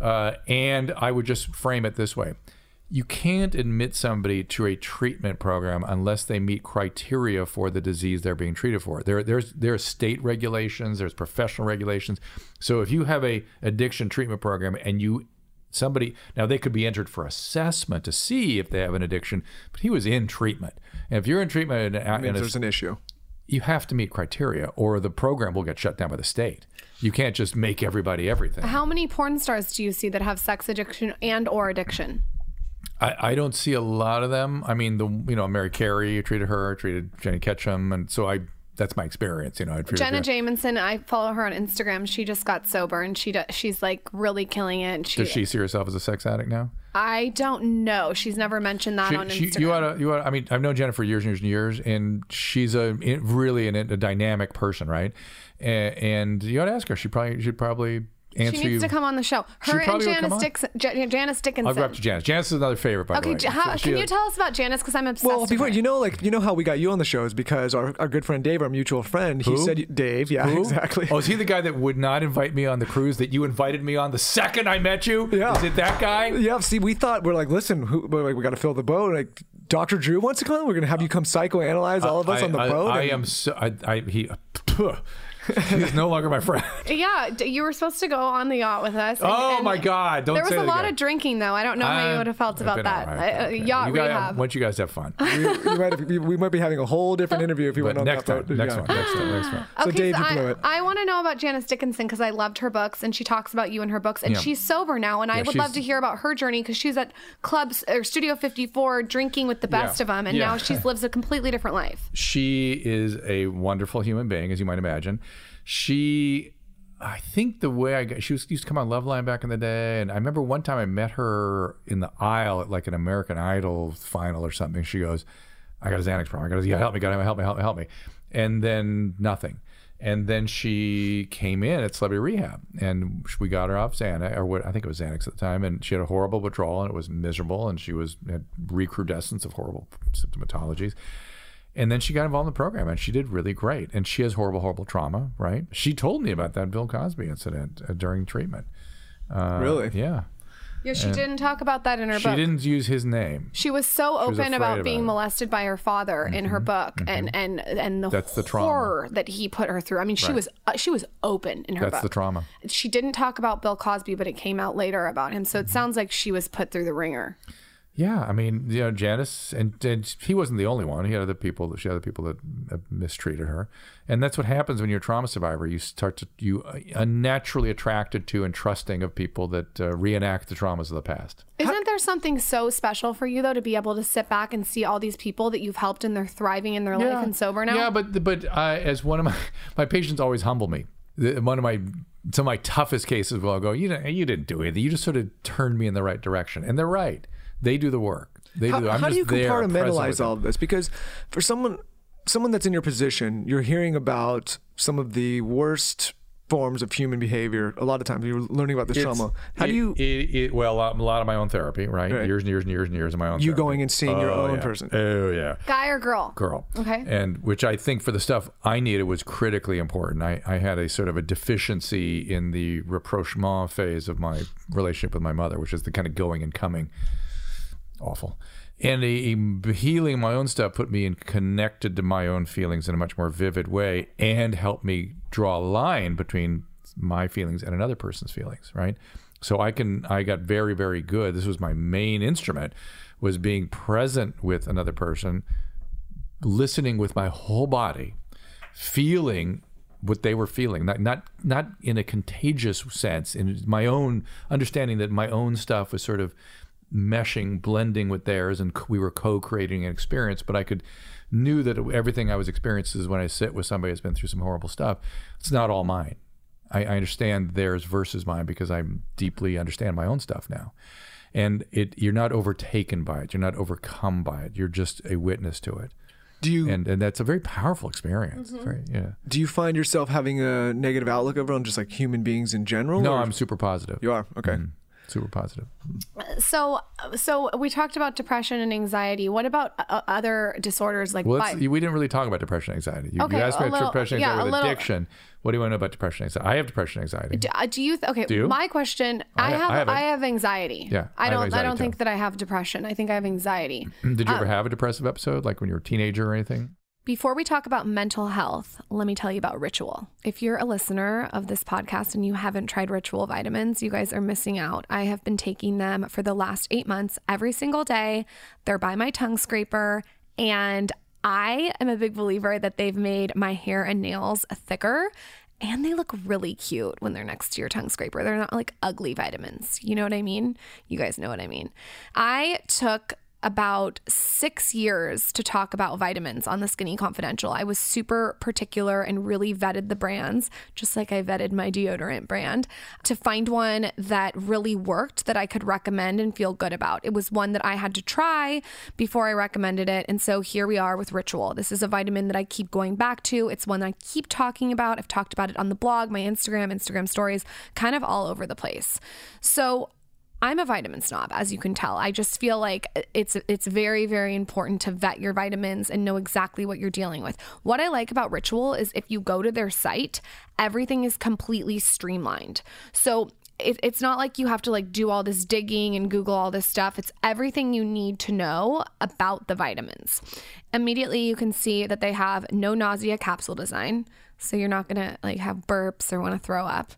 uh, and I would just frame it this way: you can't admit somebody to a treatment program unless they meet criteria for the disease they're being treated for. There, there's there's state regulations, there's professional regulations. So if you have a addiction treatment program and you somebody now they could be entered for assessment to see if they have an addiction, but he was in treatment. And if you're in treatment and, I mean, and there's an issue. you have to meet criteria, or the program will get shut down by the state. You can't just make everybody everything. How many porn stars do you see that have sex addiction and or addiction? I, I don't see a lot of them. I mean, the you know Mary Carey I treated her, I treated Jennie Ketcham, and so I that's my experience. You know, Jenna her. Jameson, I follow her on Instagram. She just got sober and she do, she's like really killing it. She, Does she see herself as a sex addict now? I don't know. She's never mentioned that on She- Instagram. you ought to, you ought to, I mean, I've known Jenna for years and years and years, and she's a really an, a dynamic person, right? And, and you ought to ask her. She probably should probably answer she needs you. to come on the show. Her and probably would come Janice, on. Dixon, J- Janice Dickinson. I'll go up to Janice. Janice is another favorite, by Okay, the way. J- how, She- can you tell us about Janice? Because I'm obsessed Well, with before her. you know, like you know how we got you on the show is because our, our good friend Dave, our mutual friend, he Who? said Dave, yeah, Who? (laughs) exactly. Oh, is he the guy that would not invite me on the cruise that you invited me on the second I met you? Yeah. Is it that guy? Yeah, see, we thought we're like, listen, who, we're like, we got to fill the boat. Like, Dr. Drew wants to come. We're gonna have you come psychoanalyze all of us I, on the I- boat. I, and- am so. I, I he. (sighs) he's no longer my friend. (laughs) Yeah, you were supposed to go on the yacht with us. and- Oh and my God! Don't there was say a lot again. of drinking, though. I don't know how you would have felt I've about that. all right. Uh, uh, Okay. yacht you guys, rehab. Why you guys have fun? we, we might have, we, we might be having a whole different interview if you But went on next that time, boat. next Yeah. one, next time, next one. So Dave, you I, blew it. I want to know about Janice Dickinson because I loved her books and she talks about you in her books and Yeah. she's sober now and I would love to hear about her journey because she's at clubs or Studio 54 drinking with the best Yeah. of them and Yeah. now she (laughs) lives a completely different life. She is a wonderful human being, as you might imagine. She, I think the way I got, she was used to come on Loveline back in the day, and I remember one time I met her in the aisle at like an American Idol final or something. She goes, "I got a Xanax problem. I got to yeah, help me, got help me, help me, help me," and then nothing. And then she came in at Celebrity Rehab, and we got her off Xanax, or what I think it was Xanax at the time, and she had a horrible withdrawal, and it was miserable, and she was had recrudescence of horrible symptomatologies. And then she got involved in the program and she did really great. And she has horrible, horrible trauma, right? She told me about that Bill Cosby incident uh, during treatment. Uh, Really? Yeah. Yeah, she didn't talk about that in her She book. She didn't use his name. She was so was open afraid about about being it. molested by her father in her book and and and the, That's the trauma. horror that he put her through. I mean, she Right. was uh, she was open in her book. That's book. the trauma. She didn't talk about Bill Cosby, but it came out later about him. Mm-hmm. So it sounds like she was put through the ringer. Yeah, I mean, you know, Janice, and, and he wasn't the only one. He had other people. She had other people that uh, mistreated her, and that's what happens when you're a trauma survivor. You start to you are naturally attracted to and trusting of people that uh, reenact the traumas of the past. Isn't there something so special for you though to be able to sit back and see all these people that you've helped and they're thriving in their life and sober now? Yeah, but but I, as one of my (laughs) my patients always humble me. One of my some of my toughest cases will go, you know, you didn't do anything. You just sort of turned me in the right direction, and they're right. They do the work. They How, do. I'm how do you compartmentalize all of this? Because for someone someone that's in your position, you're hearing about some of the worst forms of human behavior. A lot of times you're learning about this It's- trauma. How it- do you It, it, well, a lot, a lot of my own therapy, right? Right. Years and years and years and years of my own. You therapy. going and seeing your Oh, own yeah. person. Oh yeah, Guy or girl? girl. Okay. And which I think for the stuff I needed was critically important. I, I had a sort of a deficiency in the rapprochement phase of my relationship with my mother, which is the kind of going and coming. Awful. And a, a healing my own stuff put me in connected to my own feelings in a much more vivid way and helped me draw a line between my feelings and another person's feelings, right? So I can I got very, very good. This was my main instrument was being present with another person listening with my whole body, feeling what they were feeling, not not not in a contagious sense, in my own understanding that my own stuff was sort of meshing, blending with theirs, and we were co-creating an experience. But I could knew that everything I was experiencing is when I sit with somebody that's been through some horrible stuff, it's not all mine. I, I understand theirs versus mine because I deeply understand my own stuff now. And it you're not overtaken by it. You're not overcome by it. You're just a witness to it. Do you And and that's a very powerful experience. Mm-hmm. Very, yeah. do you find yourself having a negative outlook over on just like human beings in general? No, or- I'm super positive. You are okay. Mm, super positive. So, so we talked about depression and anxiety. What about uh, other disorders like Well, bi- we didn't really talk about depression and anxiety. You, Okay, you asked me about little- depression yeah, anxiety with little- addiction. What do you want to know about depression and anxiety? I have depression and anxiety. Do, uh, do you th- okay? Do you? My question: I, I- have I have. I have anxiety. Yeah, I I don't. I, anxiety don't too. think that I have depression. I think I have anxiety. (clears throat) Did you ever um, have a depressive episode, like when you were a teenager or anything? Before we talk about mental health, let me tell you about Ritual. If you're a listener of this podcast and you haven't tried Ritual vitamins, you guys are missing out. I have been taking them for the last eight months every single day. They're by my tongue scraper. And I am a big believer that they've made my hair and nails thicker. And they look really cute when they're next to your tongue scraper. They're not like ugly vitamins. You know what I mean? You guys know what I mean. I took about six years to talk about vitamins on the Skinny Confidential. I was super particular and really vetted the brands, just like I vetted my deodorant brand, to find one that really worked that I could recommend and feel good about. It was one that I had to try before I recommended it. And so here we are with Ritual. This is a vitamin that I keep going back to. It's one I keep talking about. I've talked about it on the blog, my Instagram, Instagram stories, kind of all over the place. So I'm a vitamin snob, as you can tell. I just feel like it's it's very very important to vet your vitamins and know exactly what you're dealing with. What I like about Ritual is if you go to their site, everything is completely streamlined. So it, it's not like you have to like do all this digging and Google all this stuff. It's everything you need to know about the vitamins. Immediately, you can see that they have no nausea capsule design, so you're not gonna like have burps or want to throw up.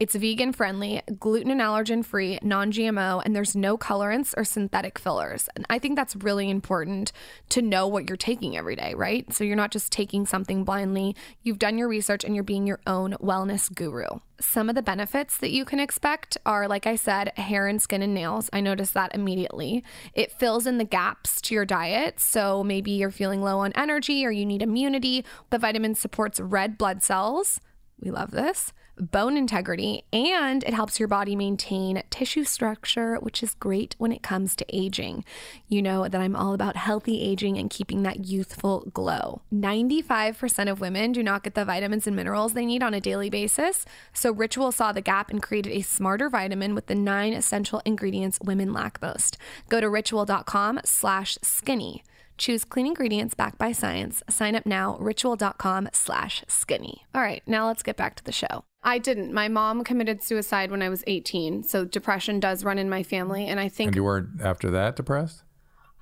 It's vegan friendly, gluten and allergen free, non GMO, and there's no colorants or synthetic fillers. And I think that's really important to know what you're taking every day, right? So you're not just taking something blindly. You've done your research and you're being your own wellness guru. Some of the benefits that you can expect are, like I said, hair and skin and nails. I noticed that immediately. It fills in the gaps to your diet. So maybe you're feeling low on energy or you need immunity. The vitamin supports red blood cells. We love this. Bone integrity, and it helps your body maintain tissue structure, which is great when it comes to aging. You know that I'm all about healthy aging and keeping that youthful glow. 95% of women do not get the vitamins and minerals they need on a daily basis. So Ritual saw the gap and created a smarter vitamin with the nine essential ingredients women lack most. Go to ritual.com slash skinny. Choose clean ingredients backed by science. Sign up now, ritual.com slash skinny. All right, now let's get back to the show. I didn't. My mom committed suicide when I was 18. So depression does run in my family. And I think, And you weren't after that depressed?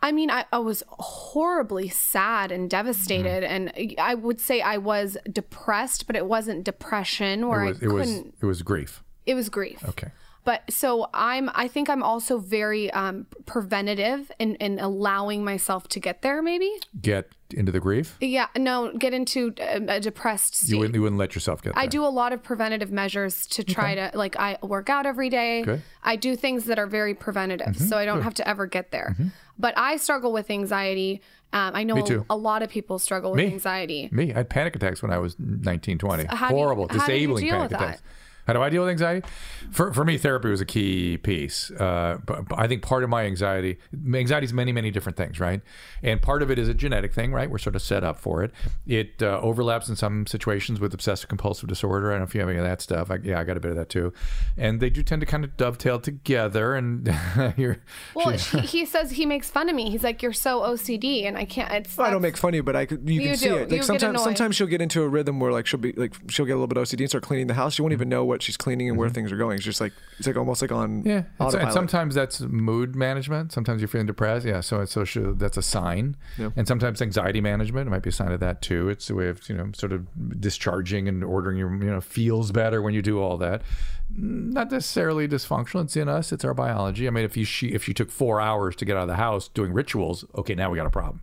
I mean, I, I was horribly sad and devastated. Mm-hmm. And I would say I was depressed, but it wasn't depression where it was I it was couldn't. it was grief. it was grief. Okay. But so I'm, I think I'm also very um, preventative in, in allowing myself to get there, maybe. Get into the grief? Yeah, no, get into a, a depressed state. You wouldn't you wouldn't let yourself get there. I do a lot of preventative measures to try to like I work out every day. Good. I do things that are very preventative, so I don't have to ever get there. But I struggle with anxiety. Um, I know a lot of people struggle with Me. anxiety. Me, I had panic attacks when I was 19, 20. how do you- Horrible, you disabling panic attacks. that? Attacks. How do I deal with anxiety? For, for me, therapy was a key piece. Uh, but, but I think part of my anxiety, anxiety is many, many different things, right? And part of it is a genetic thing, right? We're sort of set up for it. It uh, overlaps in some situations with obsessive compulsive disorder. I don't know if you have any of that stuff. I, yeah, I got a bit of that too. And they do tend to kind of dovetail together. And (laughs) you're, Well, (laughs) he, he says he makes fun of me. He's like, "You're so OCD," and I can't. It's I don't make fun of you, but I could. You, You can see do. it. Like get sometimes, annoyed. sometimes she'll get into a rhythm where like she'll be like she'll get a little bit OCD and start cleaning the house. She won't even know what she's cleaning and where things are going. It's just like it's like almost like on Mm-hmm. Yeah, and, and sometimes that's mood management. Sometimes you're feeling depressed. Yeah, so it's social. That's a sign. Yeah. And sometimes anxiety management it might be a sign of that too. It's a way of you know sort of discharging and ordering your you know feels better when you do all that. Not necessarily dysfunctional. It's in us. It's our biology. I mean, if you she if she took four hours to get out of the house doing rituals, okay, now we got a problem.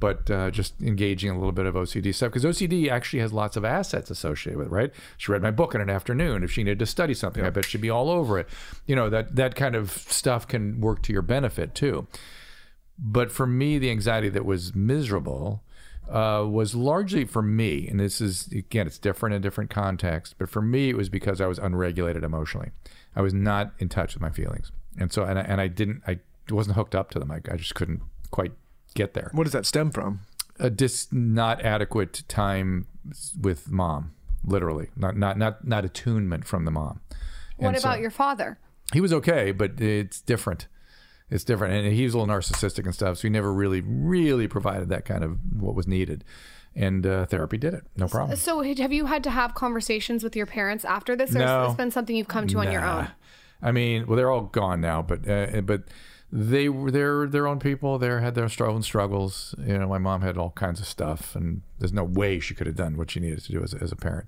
But uh, just engaging a little bit of OCD stuff because OCD actually has lots of assets associated with it, right? She read my book in an afternoon. If she needed to study something, I bet she'd be all over it. You know that that kind of stuff can work to your benefit too. But for me, the anxiety that was miserable uh, was largely for me, and this is again, it's different in different contexts, but for me, it was because I was unregulated emotionally. I was not in touch with my feelings, and so and I, and I didn't, I wasn't hooked up to them. I, I just couldn't quite get there. What does that stem from? A dis not adequate time with mom, literally, not not not not attunement from the mom. What And so- about your father? he was okay, but it's different. It's different, and he was a little narcissistic and stuff. So he never really, really provided that kind of what was needed, and uh, therapy did it, no problem. So have you had to have conversations with your parents after this, or No. has this been something you've come to on your own? I mean, well, they're all gone now, but uh, but they were they're their own people. They had their and struggles. You know, my mom had all kinds of stuff, and there's no way she could have done what she needed to do as, a- as a parent.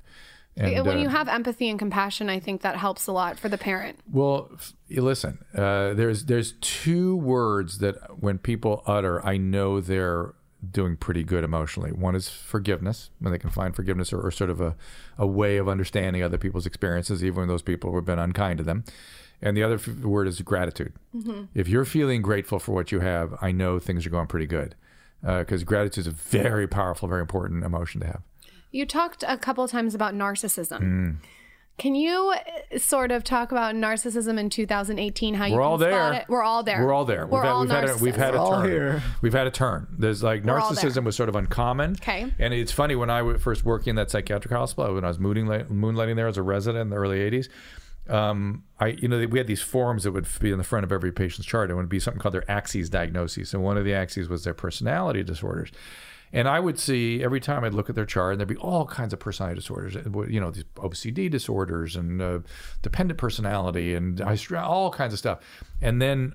And, when uh, you have empathy and compassion, I think that helps a lot for the parent. Well, f- listen. Uh, there's there's two words that when people utter, I know they're doing pretty good emotionally. One is forgiveness, when they can find forgiveness or, or sort of a, a way of understanding other people's experiences, even when those people have been unkind to them. And the other f- word is gratitude. If you're feeling grateful for what you have, I know things are going pretty good. Because gratitude is a very powerful, very important emotion to have. You talked a couple times about narcissism. Mm. Can you uh, sort of talk about narcissism in 2018? How you We're all there. it? We're all there. We're all there. We're we've, all had, we've, had a, we've had a We're all turn. here. We've had a turn. There's like all there. narcissism was sort of uncommon. Okay. And it's funny when I was first working in that psychiatric hospital when I was moonlighting, moonlighting there as a resident in the early '80s. Um, I you know we had these forms that would be in the front of every patient's chart. It would be something called their axes diagnoses. And one of the axes was their personality disorders. And I would see every time I'd look at their chart, and there'd be all kinds of personality disorders. You know, these OCD disorders and uh, dependent personality and all kinds of stuff. And then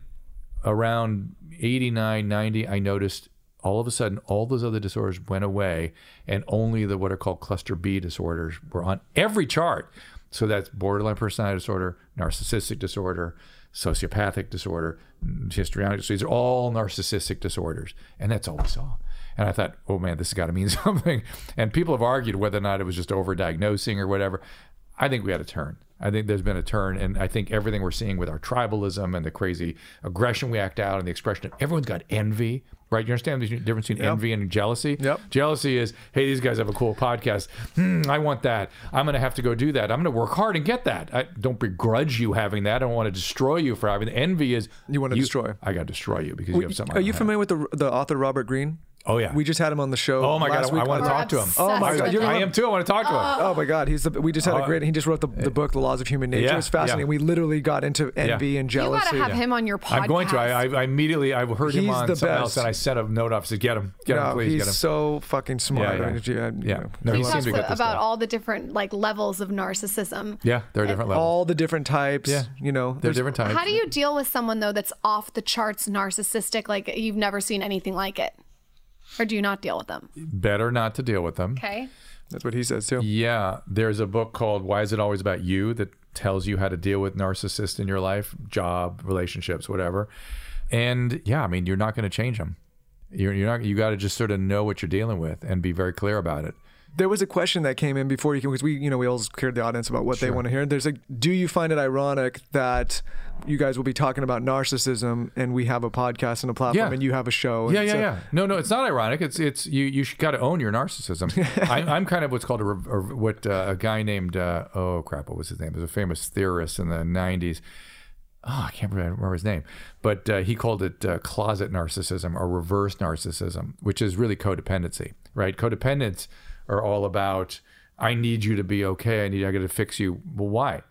around 89, 90, I noticed all of a sudden all those other disorders went away, and only the what are called cluster B disorders were on every chart. So that's borderline personality disorder, narcissistic disorder, sociopathic disorder, mm, histrionic. So these are all narcissistic disorders, and that's all we saw. And I thought, oh man, this has got to mean (laughs) something. And people have argued whether or not it was just overdiagnosing or whatever. I think we had a turn. I think there's been a turn, and I think everything we're seeing with our tribalism and the crazy aggression we act out and the expression of everyone's got envy, right? You understand the difference between envy and jealousy? Yep. Jealousy is, hey, these guys have a cool podcast. Hmm, I want that. I'm going to have to go do that. I'm going to work hard and get that. I don't begrudge you having that. I don't want to destroy you for having. Envy is You wanna destroy. I got to destroy you because you have something. Are you have. familiar with the the author Robert Greene? Oh yeah. We just had him on the show. Oh my god, last I, want to oh, talk to him. Oh my God, obsessed you're with I him. am too. I want to talk to him. Oh my God, he's the. We just had a Oh, great. He just wrote the, the book, The Laws of Human Nature. Yeah, it was fascinating. yeah. We literally got into envy Yeah. and You jealousy. got to have him on your podcast. I'm going to. I, I, I immediately I heard him on the something else, and I sent a note off. Said, "Get him, get him, please, he's get him." so fucking smart. Yeah, I mean, yeah. you- you know, No, he He seems talks to get this about stuff. all the different like levels of narcissism. yeah, there are different levels. all the different types. Yeah. you know, There's there's different types. How do you deal with someone though that's off the charts narcissistic, like you've never seen anything like it, or do you not deal with them? Better not to deal with them. Okay. That's what he says too. Yeah, there's a book called "Why Is It Always About You" that tells you how to deal with narcissists in your life, job, relationships, whatever. And yeah, I mean, you're not going to change them. You're, you're not. You got to just sort of know what you're dealing with and be very clear about it. There was a question that came in before you came because we, you know, we always cleared the audience about what they want to hear. There's a, do you find it ironic that you guys will be talking about narcissism and we have a podcast and a platform Yeah. and you have a show? Yeah, yeah, so- yeah. No, no, it's not ironic. It's it's you. You got to own your narcissism. (laughs) I, I'm kind of what's called a, or what uh, a guy named uh, oh crap, what was his name? He was a famous theorist in the '90s. Oh, I can't remember his name, but uh, he called it uh, closet narcissism or reverse narcissism, which is really codependency, right? Codependents are all about I need you to be okay. I need I got to fix you. Well, why?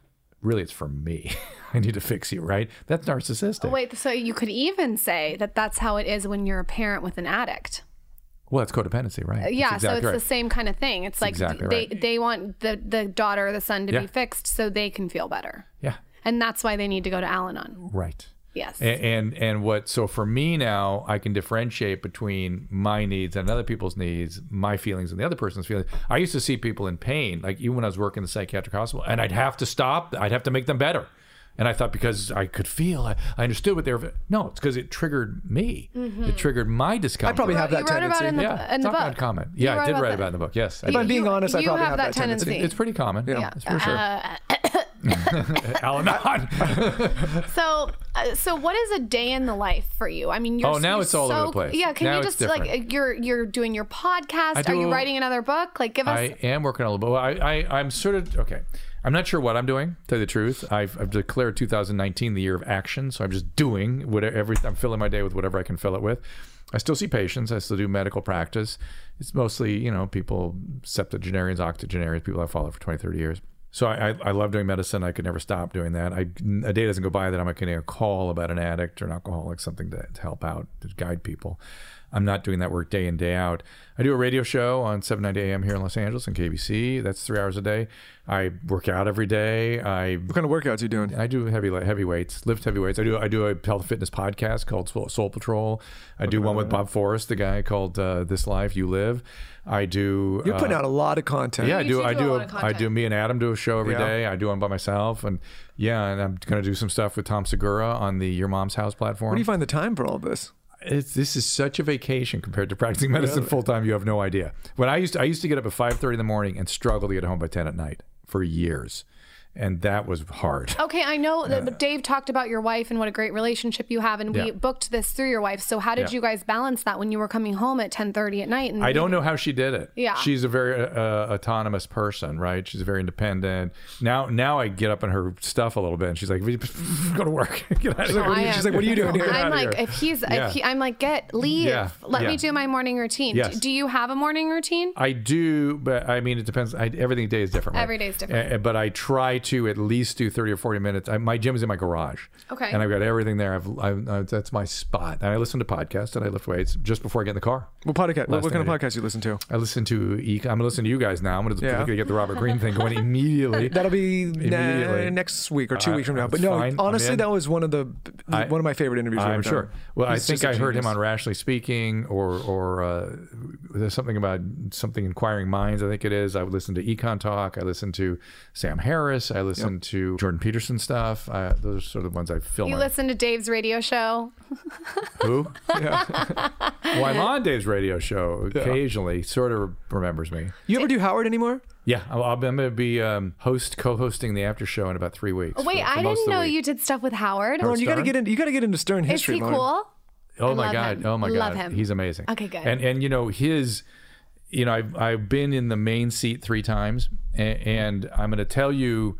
Really, it's for me. (laughs) I need to fix you, right? That's narcissistic. Wait, so you could even say that that's how it is when you're a parent with an addict. Well, it's codependency, right? That's Yeah, so it's right. the same kind of thing. It's like exactly they right. they want the the daughter or the son to Yeah. be fixed so they can feel better, Yeah. and that's why they need to go to Al-Anon. Right. Yes. A- And, and what so for me now I can differentiate between my needs and other people's needs, my feelings and the other person's feelings. I used to see people in pain, like even when I was working in the psychiatric hospital, and I'd have to stop. I'd have to make them better. And I thought because I could feel, I, I understood what they were. No, it's because it triggered me. It triggered my discomfort. I probably have that tendency. in the, yeah, in the it's not book. uncommon. You Yeah, I did about write that. about it in the book. Yes, I If did. I'm being honest, I probably have have that that tendency. tendency. it's pretty common. Yeah, Yeah, for sure. Uh, (laughs) Al-Anon. (laughs) So, uh, so what is a day in the life for you? I mean, you're Oh, now you're it's all over so- the place. Yeah, can Now you just like uh, you're you're doing your podcast? I Are you writing another book? Like, give us. I am working on a little bit. I, I, I'm sort of okay. I'm not sure what I'm doing. To tell you the truth, I've, I've declared 2019 the year of action, so I'm just doing whatever. Every, I'm filling my day with whatever I can fill it with. I still see patients. I still do medical practice. It's mostly you know people septuagenarians, octogenarians, people I follow for 20, 30 years. So I, I, I love doing medicine. I could never stop doing that. I, a day doesn't go by that I'm not getting a call about an addict or an alcoholic, something to, to help out, to guide people. I'm not doing that work day in, day out. I do a radio show on 790 AM here in Los Angeles on KABC. That's three hours a day. I work out every day. I What kind of workouts are you doing? I do heavy heavy weights, lift heavy weights. I do I do a health fitness podcast called Soul- Soul Patrol. I do one with Bob Forrest, the guy called uh, This Life You Live. I do. You're putting uh, out a lot of content. yeah, I do. do I do a do. lot A, of I do. Me and Adam do a show every Yeah. day. I do one by myself, and yeah, and I'm gonna do some stuff with Tom Segura on the Your Mom's House platform. Where do you find the time for all this? It's, this is such a vacation compared to practicing medicine full time. You have no idea. When I used to, I used to get up at five thirty in the morning and struggle to get home by ten at night for years, and that was hard. (laughs) Okay, I know that Dave talked about your wife and what a great relationship you have, and we Yeah. booked this through your wife. So how did Yeah. you guys balance that when you were coming home at ten thirty at night? And I don't know how she did it. Yeah. she's a very uh, autonomous person, right? She's very independent. Now, now I get up in her stuff a little bit, and she's like, (laughs) "Go to work." (laughs) Get out of here. what are you- I she's am- like, "What are you doing here?" I'm like, here. if he's, Yeah. if he, I'm like, get leave. Let me do my morning routine. Yes. Do, you have a morning routine? I do, but I mean, it depends. I, every day is different. right? Every day is different. Uh, but I try to at least do thirty or forty minutes. I, my gym is in my garage. Okay. And I've got everything there. I've, I've uh, that's my spot. And I listen to podcasts and I lift weights just before I get in the car. What podcast? What, what kind of thing I do. podcast you listen to? I listen to. E- I'm gonna listen to you guys now. I'm gonna, Yeah. gonna get the Robert Greene thing going immediately. (laughs) That'll be na- Immediately. next week or two Uh, weeks from now. But no, fine. Honestly, that was one of the I- one of my favorite interviews. I've I'm ever sure. done. Well, I think just a I heard him on Rationally Speaking, or or uh, there's something about something inquiring minds. I think it is. I would listen to Econ Talk. I listen to Sam Harris. I listen to Jordan Peterson stuff. Uh, those are sort of the ones I film. You on. listen to Dave's radio show. (laughs) Who? well, I'm on Dave's radio show occasionally. Sort of remembers me. You ever do Howard anymore? Yeah, I'm, I'm going to be um, host co-hosting the after show in about three weeks. Wait, for- for I didn't know you did stuff with Howard. Lauryn, you got to get in. You got to get into Stern history. Is history. he Lauryn. cool? Oh I my love god! him. Oh my Love god! him. He's amazing. Okay, good. And and you know his, you know I've I've been in the main seat three times, and, and I'm going to tell you,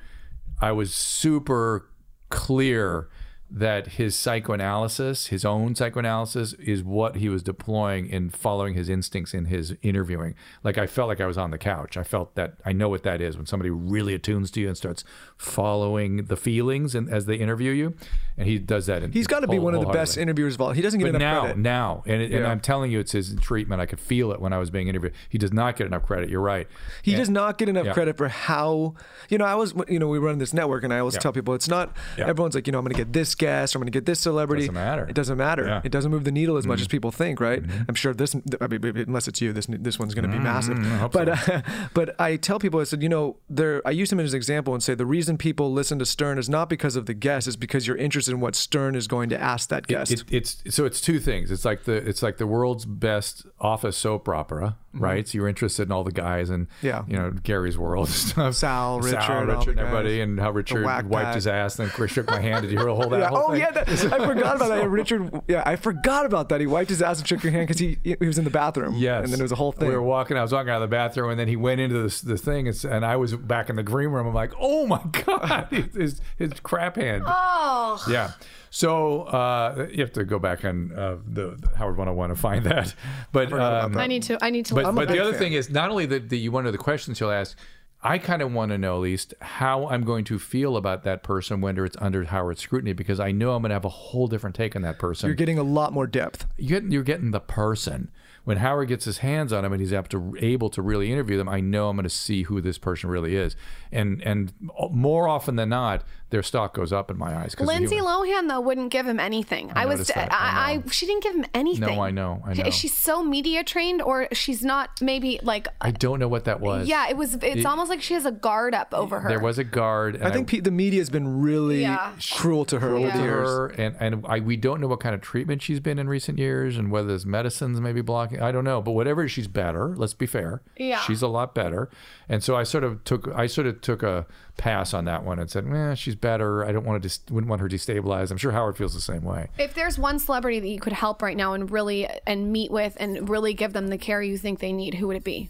I was super clear that his psychoanalysis, his own psychoanalysis, is what he was deploying in following his instincts in his interviewing. Like I felt like I was on the couch. I felt that I know what that is when somebody really attunes to you and starts following the feelings and as they interview you, and he does that. In, He's got to be one of the best interviewers of all. He doesn't get But enough now, credit. now, and, it, and Yeah. I'm telling you, it's his treatment. I could feel it when I was being interviewed. He does not get enough credit. You're right. He And- does not get enough Yeah. credit for how, you know, I was, you know, we run this network and I always Yeah. tell people it's not, Yeah. everyone's like, you know, I'm going to get this guest, or I'm going to get this celebrity. It doesn't matter. It doesn't matter. Yeah. Mm-hmm. It doesn't move the needle as much as people think, right? I'm sure this, I mean, unless it's you, this this one's going to be massive. Mm-hmm. hope But, so. uh, (laughs) but I tell people, I said, you know, there, I use him as an example and say the reason people listen to Stern is not because of the guest, it's because you're interested in what Stern is going to ask that guest. It, it's so it's two things. It's like the it's like the world's best office soap opera, right? So you're interested in all the guys and Mm-hmm. Yeah. you know Gary's world stuff. Sal, (laughs) Richard, Sal, all Richard, and guys. everybody, and how Richard wiped his ass, and then Chris shook my hand. Did you hear (laughs) the whole that whole Oh thing? yeah, that, I (laughs) forgot about that. Richard. Yeah, I forgot about that. He wiped his ass and shook your hand because he he was in the bathroom. Yes. and then it was a whole thing. We were walking. I was walking out of the bathroom, and then he went into this the thing, and, and I was back in the green room. I'm like, oh my (laughs) god, (laughs) his his crap hand. Oh, Yeah. So uh, you have to go back on uh, the, the Howard 101 to find that. But um, I need to. I need to. but, listen. but the other fan. thing is not only that the, you wonder the questions he'll ask. I kind of want to know at least how I'm going to feel about that person when it's under Howard's scrutiny because I know I'm going to have a whole different take on that person. You're getting a lot more depth. you're getting, you're getting the person. When Howard gets his hands on him and he's able to, able to really interview them, I know I'm going to see who this person really is. And and uh, more often than not, their stock goes up in my eyes. 'cause the Lindsay human- Lohan though wouldn't give him anything. I, was. that. I, I I. She didn't give him anything. No, I know, I know. Is she so media trained, or she's not? Maybe like. I uh, don't know what that was. yeah, it was. It's It- almost like she has a guard up over her. There was a guard. And I think pe- the media has been really Yeah. cruel to her over Yeah. the years. her, and and I, we don't know what kind of treatment she's been in recent years, and whether there's medicines maybe blocking. I don't know, but whatever. She's better. Let's be fair. Yeah. she's a lot better. And so I sort of took I sort of took a pass on that one and said, "Eh, she's better. I don't want to dis- wouldn't want her destabilized." I'm sure Howard feels the same way. If there's one celebrity that you could help right now and really and meet with and really give them the care you think they need, who would it be?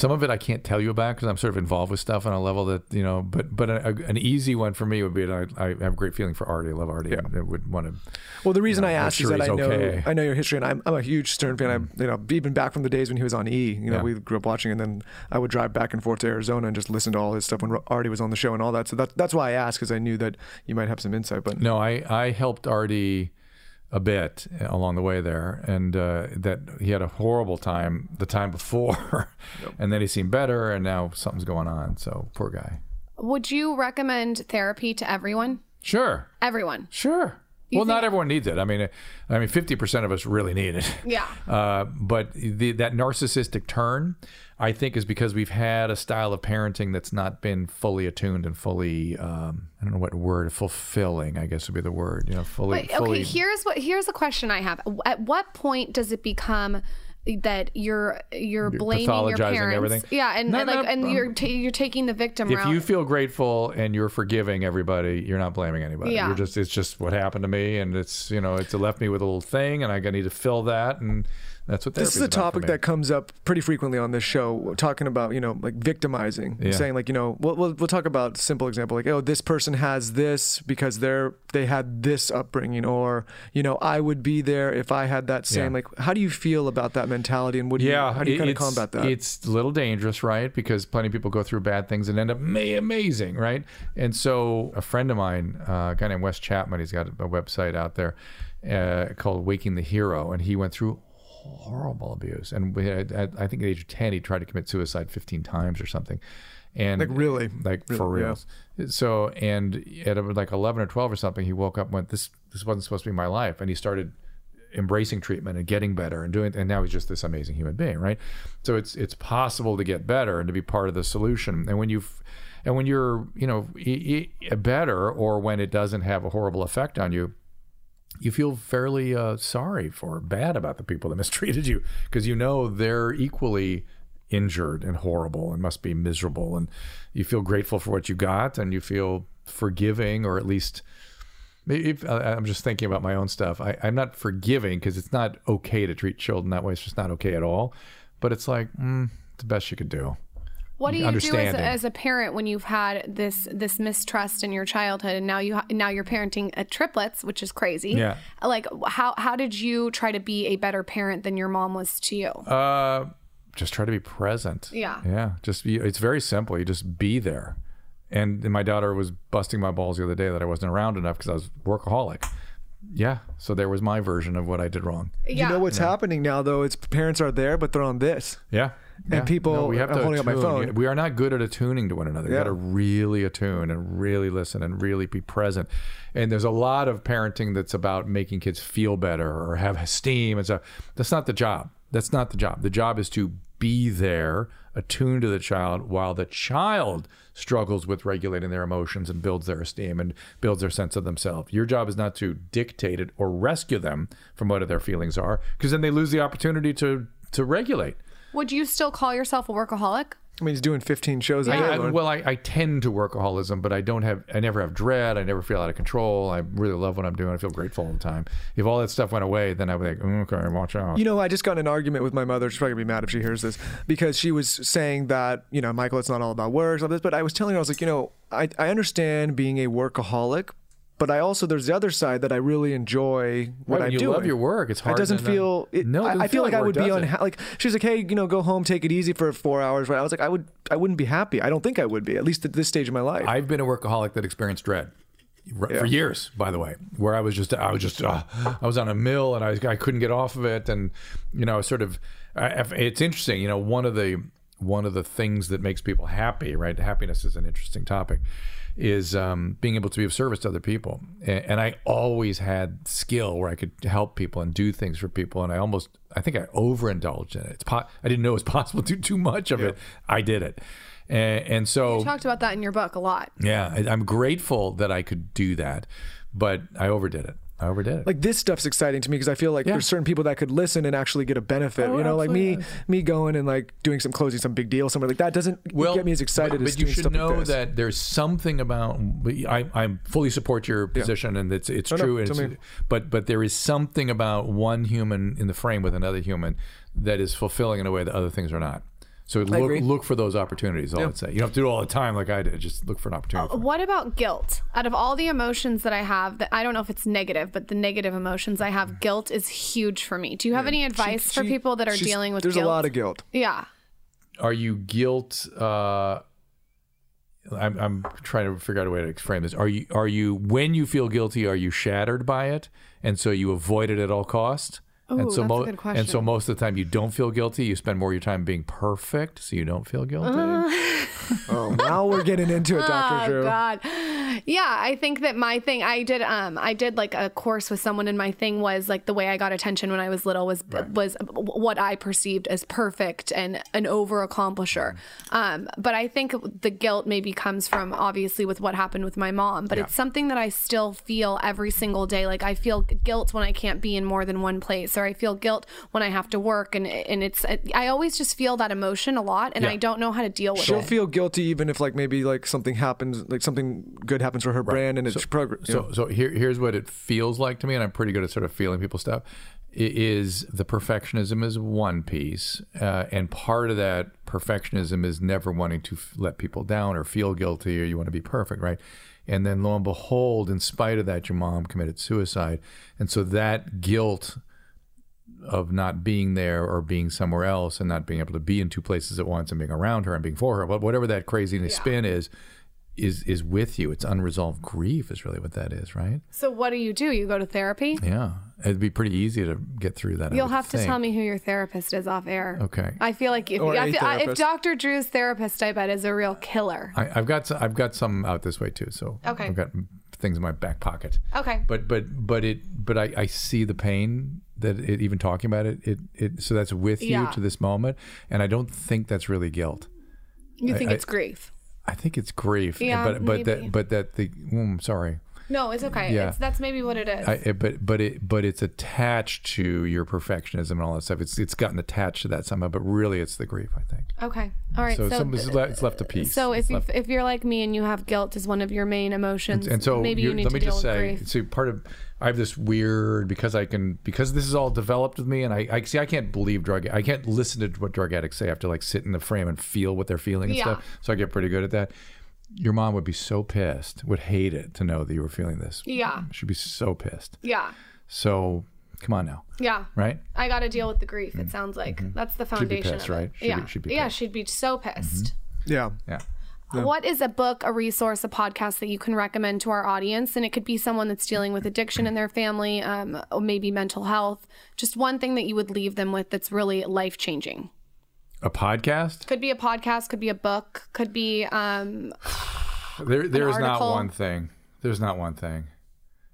Some of it I can't tell you about because I'm sort of involved with stuff on a level that you know. But but a, a- an easy one for me would be I, I have a great feeling for Artie. I love Artie. and I would want to. Well, the reason Yeah, I make asked sure is that I know okay. I know your history, and I'm, I'm a huge Stern fan. Mm. I, you know, even back from the days when he was on E. You know, Yeah. we grew up watching, and then I would drive back and forth to Arizona and just listen to all his stuff when Artie was on the show and all that. So that, that's why I asked because I knew that you might have some insight. But No, I I helped Artie a bit along the way there, and uh, that he had a horrible time the time before, (laughs) and then he seemed better, and now something's going on. So poor guy. Would you recommend therapy to everyone? Sure, Everyone. sure. Well, not everyone needs it. I mean, I mean, fifty percent of us really need it. (laughs) Yeah. Uh, but the, that narcissistic turn, I think, is because we've had a style of parenting that's not been fully attuned and fully, um, I don't know what word, fulfilling, I guess would be the word. You know, fully. But, fully okay, here's what here's a question I have. At what point does it become that you're you're blaming your parents? everything? Yeah, and, No, and like no, and um, you're ta- you're taking the victim if route. you feel grateful and you're forgiving everybody, you're not blaming anybody. Yeah. You're just it's just what happened to me, and it's you know it's left me with a little thing, and I need to fill that, and that's what this is a topic that comes up pretty frequently on this show, talking about you know like victimizing, Yeah. saying like you know we'll, we'll we'll talk about simple example like oh this person has this because they're they had this upbringing, or you know I would be there if I had that same Yeah. like how do you feel about that mentality and do yeah, you, how do you kind of combat that? It's a little dangerous, right? Because plenty of people go through bad things and end up ma- amazing, right? And so, a friend of mine, uh, a guy named Wes Chapman, he's got a website out there uh, called Waking the Hero, and he went through horrible abuse. And we had, at, I think at the age of ten, he tried to commit suicide 15 times or something. And Like, really? like for Really? real. So, and at like 11 or 12 or something, he woke up and went, "This this wasn't supposed to be my life," and he started embracing treatment and getting better and doing and now he's just this amazing human being right so it's it's possible to get better and to be part of the solution and when you've and when you're you know better or when it doesn't have a horrible effect on you you feel fairly uh, sorry for bad about the people that (laughs) mistreated you because you know they're equally injured and horrible and must be miserable and you feel grateful for what you got and you feel forgiving or at least if, I- I'm just thinking about my own stuff. I, I'm not forgiving because it's not okay to treat children that way. It's just not okay at all. But it's like mm, the best you could do. What do you do as a, as a parent when you've had this this mistrust in your childhood and now you ha- now you're parenting a triplets, which is crazy. Yeah. Like how how did you try to be a better parent than your mom was to you? Uh, just try to be present. Yeah. Yeah. Just be. It's very simple. You just be there. And my daughter was busting my balls the other day that I wasn't around enough because I was workaholic. Yeah. So there was my version of what I did wrong. yeah. You know what's happening now though? It's parents are there, but they're on this. Yeah. Yeah. people- we have I'm to holding up my phone. We are not good at attuning to one another. You Yeah. got to really attune and really listen and really be present. And there's a lot of parenting that's about making kids feel better or have esteem and stuff. That's not the job. That's not the job. The job is to be there, attuned to the child, while the child struggles with regulating their emotions and builds their esteem and builds their sense of themselves. Your job is not to dictate it or rescue them from what their feelings are, because then they lose the opportunity to to regulate. Would you still call yourself a workaholic? I mean, he's doing 15 shows a I, day. I, well, I, I tend to workaholism, but I don't have. I never have dread. I never feel out of control. I really love what I'm doing. I feel grateful all the time. If all that stuff went away, then I would think, "Mm, okay, watch out. You know, I just got in an argument with my mother. She's probably gonna be mad if she hears this because she was saying that you know, Michael, it's not all about work, all this. But I was telling her, I was like, you know, I I understand being a workaholic, but I also there's the other side that I really enjoy what Right, I'm you doing. love your work, it's hard It doesn't feel. It, No, I, I feel like like I would be unhappy. Like she's like, hey, you know, go home, take it easy for four hours. Right? I was like, I would, I wouldn't be happy. I don't think I would be, at least at this stage of my life. I've been a workaholic that experienced dread r- Yeah. for years, by the way, where I was just, I was just, uh, I was on a mill and I, I couldn't get off of it. And, you know, sort of, I, I- it's interesting, you know, one of the, one of the things that makes people happy, right? Happiness is an interesting topic, is um, being able to be of service to other people. And, and I always had skill where I could help people and do things for people. And I almost, I think I overindulged in it. It's po- I didn't know it was (laughs) possible to do too much of it. I did it. And, and so You talked about that in your book a lot. yeah, I- I'm grateful that I could do that, but I overdid it. I overdid it. like this stuff's exciting to me because I feel like Yeah. there's certain people that could listen and actually get a benefit. Oh, you know, like me, absolutely. me going and like doing some closing some big deal somewhere like that doesn't well, get me as excited but, as but you should know like that there's something about. I, I fully support your position, and it's it's No, no, true. and it's- but but there is something about one human in the frame with another human that is fulfilling in a way that other things are not. So look look for those opportunities. All I'd say. You don't have to do it all the time like I did. Just look for an opportunity. What about guilt? Out of all the emotions that I have, that I don't know if it's negative, but the negative emotions I have, guilt is huge for me. Do you have any advice for She- people that are dealing with There's guilt? a lot of guilt. yeah. are you guilt? Uh, I'm, I'm trying to figure out a way to frame this. Are you are you when you feel guilty? Are you shattered by it, and so you avoid it at all cost? And so that's a good And so most of the time you don't feel guilty. You spend more of your time being perfect, so you don't feel guilty. Oh, now we're getting into it, Dr. (laughs) Oh Drew. God. Yeah, I think that my thing I did um I did like a course with someone and my thing was like the way I got attention when I was little was was what I perceived as perfect and an over accomplisher. Um but I think the guilt maybe comes from obviously with what happened with my mom, but it's something that I still feel every single day like I feel guilt when I can't be in more than one place or I feel guilt when I have to work and and it's I always just feel that emotion a lot and Yeah. I don't know how to deal with it. She'll it. feel guilty even if like maybe like something happens, like something good happens for her brand and it's progress. So, so here, here's what it feels like to me, and I'm pretty good at sort of feeling people's stuff. i- Is the perfectionism is one piece, uh, and part of that perfectionism is never wanting to f- let people down or feel guilty, or you want to be perfect, right? And then lo and behold, in spite of that, your mom committed suicide, and so that guilt of not being there or being somewhere else and not being able to be in two places at once and being around her and being for her, but whatever that craziness spin is, is is with you. It's unresolved grief is really what that is, right? So what do you do? You go to therapy? Yeah, it'd be pretty easy to get through that. You'll would have to tell me who your therapist is off air. Okay. I feel like if, Or I a feel, I- if. Dr. Drew's therapist, I bet, is a real killer. I, I've got some, I've got some out this way too. So Okay. I've got things in my back pocket. Okay. But but but it but I, I see the pain that it even talking about it it, it so that's with you to this moment, and I don't think that's really guilt. You think I- it's grief? I think it's grief. Yeah, but but maybe. that but that the mm, sorry. No, it's okay. Yeah. It's, that's maybe what it is. I, but but it but it's attached to your perfectionism and all that stuff. It's it's gotten attached to that somehow, but really it's the grief. I think. okay. All right. So, So, some, it's, le- it's left a uh, piece. so if you, if you're like me and you have guilt as one of your main emotions, and so maybe you, need let to me deal just with say, grief. see, part of I have this weird because I can because this is all developed with me, and I, I see I can't believe drug I can't listen to what drug addicts say. I have to like sit in the frame and feel what they're feeling and Yeah. stuff. So I get pretty good at that. Your mom would be so pissed, would hate it to know that you were feeling this. Yeah. she'd be so pissed. Yeah. So come on now, Yeah. right? I got to deal with the grief. It sounds like that's the Mm-hmm. She'd be foundation pissed, of it. right? She'd be- yeah. she'd be yeah. She'd be so pissed. Yeah. Yeah. What is a book, a resource, a podcast that you can recommend to our audience? And it could be someone that's dealing with addiction in their family, um, or maybe mental health. Just one thing that you would leave them with that's really life changing. A podcast? Could be a podcast, could be a book, could be um, (sighs) There, there is not one thing. There's not one thing,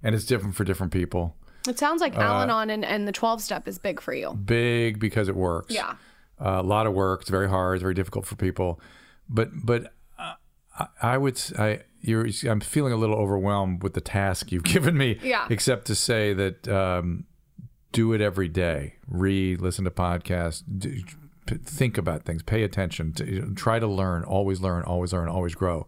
and it's different for different people. it sounds Uh, like Al-Anon and, and the 12 step is big for you. Big because it works. Yeah. Uh, a lot of work. It's very hard. It's very difficult for people. But but uh, I, I would I you're I'm feeling a little overwhelmed with the task you've (laughs) given me. Yeah. Except to say that um, do it every day. Read, listen to podcasts. Do, p- think about things. Pay attention. To, you know, try to learn. Always learn. Always learn. Always grow.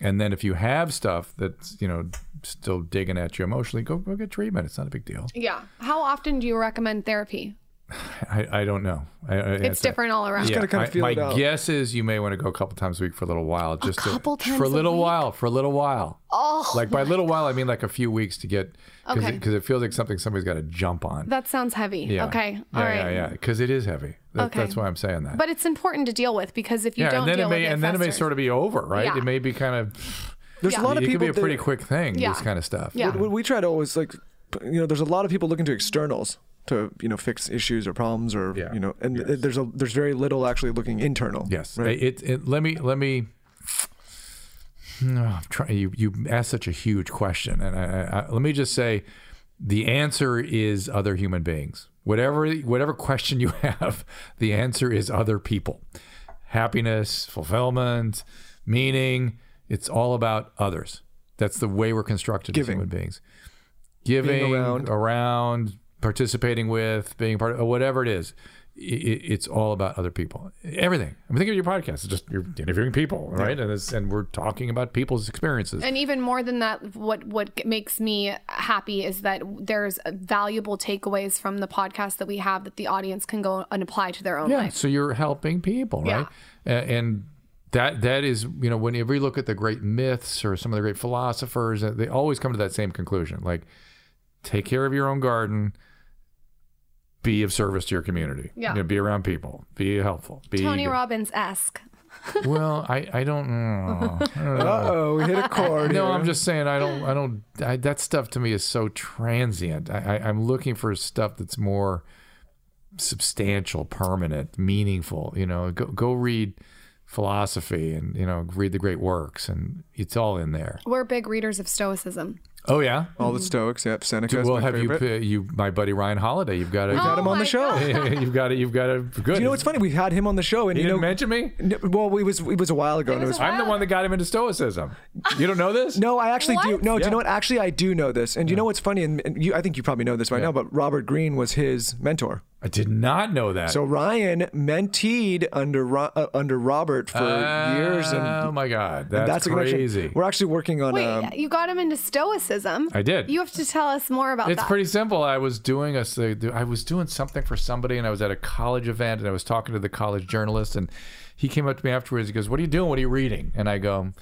And then if you have stuff that's you know still digging at you emotionally, go go get treatment. It's not a big deal. Yeah. How often do you recommend therapy? I, I don't know. I, I, It's different all around. Yeah, gotta kinda I- my it out. guess is you may want to go a couple times a week for a little while, just to- couple times for a a little week? while, for a little while. Oh, like by a little while, I mean like a few weeks to get because Okay. it, feels like something somebody's got to jump on. That sounds heavy. yeah. Okay. Yeah, All right. yeah, yeah. Because it is heavy. That, Okay. That's why I'm saying that. But it's important to deal with because if you yeah, don't and then deal it may with it, and then it may sort of be over, right? Yeah. It may be kind of. There's Yeah. a lot of people. it could be a pretty that, quick thing. Yeah. This kind of stuff. Yeah. what we try to always like you know there's a lot of people looking to externals to you know fix issues or problems or Yeah. you know and Yes. there's a there's very little actually looking internal Yes. right? It, it, let me let me. I'm trying. You you asked such a huge question, and I, I, let me just say, the answer is other human beings. Whatever whatever question you (laughs) have, the answer is other people. Happiness, fulfillment, meaning. It's all about others. That's the way we're constructed Giving. as human beings. giving around. around, participating with, being part of whatever it is. I- i- It's all about other people. Everything. I mean, think of your podcast. It's just you're interviewing people, right? And it's, and we're talking about people's experiences. And even more than that, what what makes me happy is that there's valuable takeaways from the podcast that we have that the audience can go and apply to their own Yeah, life. so you're helping people, right? A- And that that is, you know, whenever you look at the great myths or some of the great philosophers, uh, they always come to that same conclusion: like, take care of your own garden, be of service to your community, Yeah. You know, be around people, be helpful, be Tony Robbins esque. (laughs) Well, I I don't know. Uh oh, we hit a chord. No. I'm just saying I don't I don't I, that stuff to me is so transient. I, I I'm looking for stuff that's more substantial, permanent, meaningful. You know, go go read philosophy and you know read the great works, and it's all in there. We're big readers of Stoicism. Oh yeah. all the Stoics. Yep, Seneca. well, my have favorite. you you my buddy Ryan Holiday? You've got to had him Oh on the oh, show. (laughs) You've got it. you've got to good. You know what's funny? We had him on the show, and He you didn't know, mention me. N- well, it was it was a while ago. and it was was a I'm the one that got him into Stoicism. You don't know this? (laughs) No, I actually do. What? No, do you know what? Actually, I do know this. And you know what's funny? And, and you, I think you probably know this by now, but Robert Greene was his mentor. I did not know that. So Ryan menteed under Ro- uh, under Robert for years, and, oh my God, and that's, a connection. crazy. We're actually working on. Wait, um, you got him into Stoicism. I did. You have to tell us more about It's that. pretty simple. I was doing a, I was doing something for somebody, and I was at a college event, and I was talking to the college journalist, and he came up to me afterwards. He goes, "What are you doing? What are you reading?" And I go,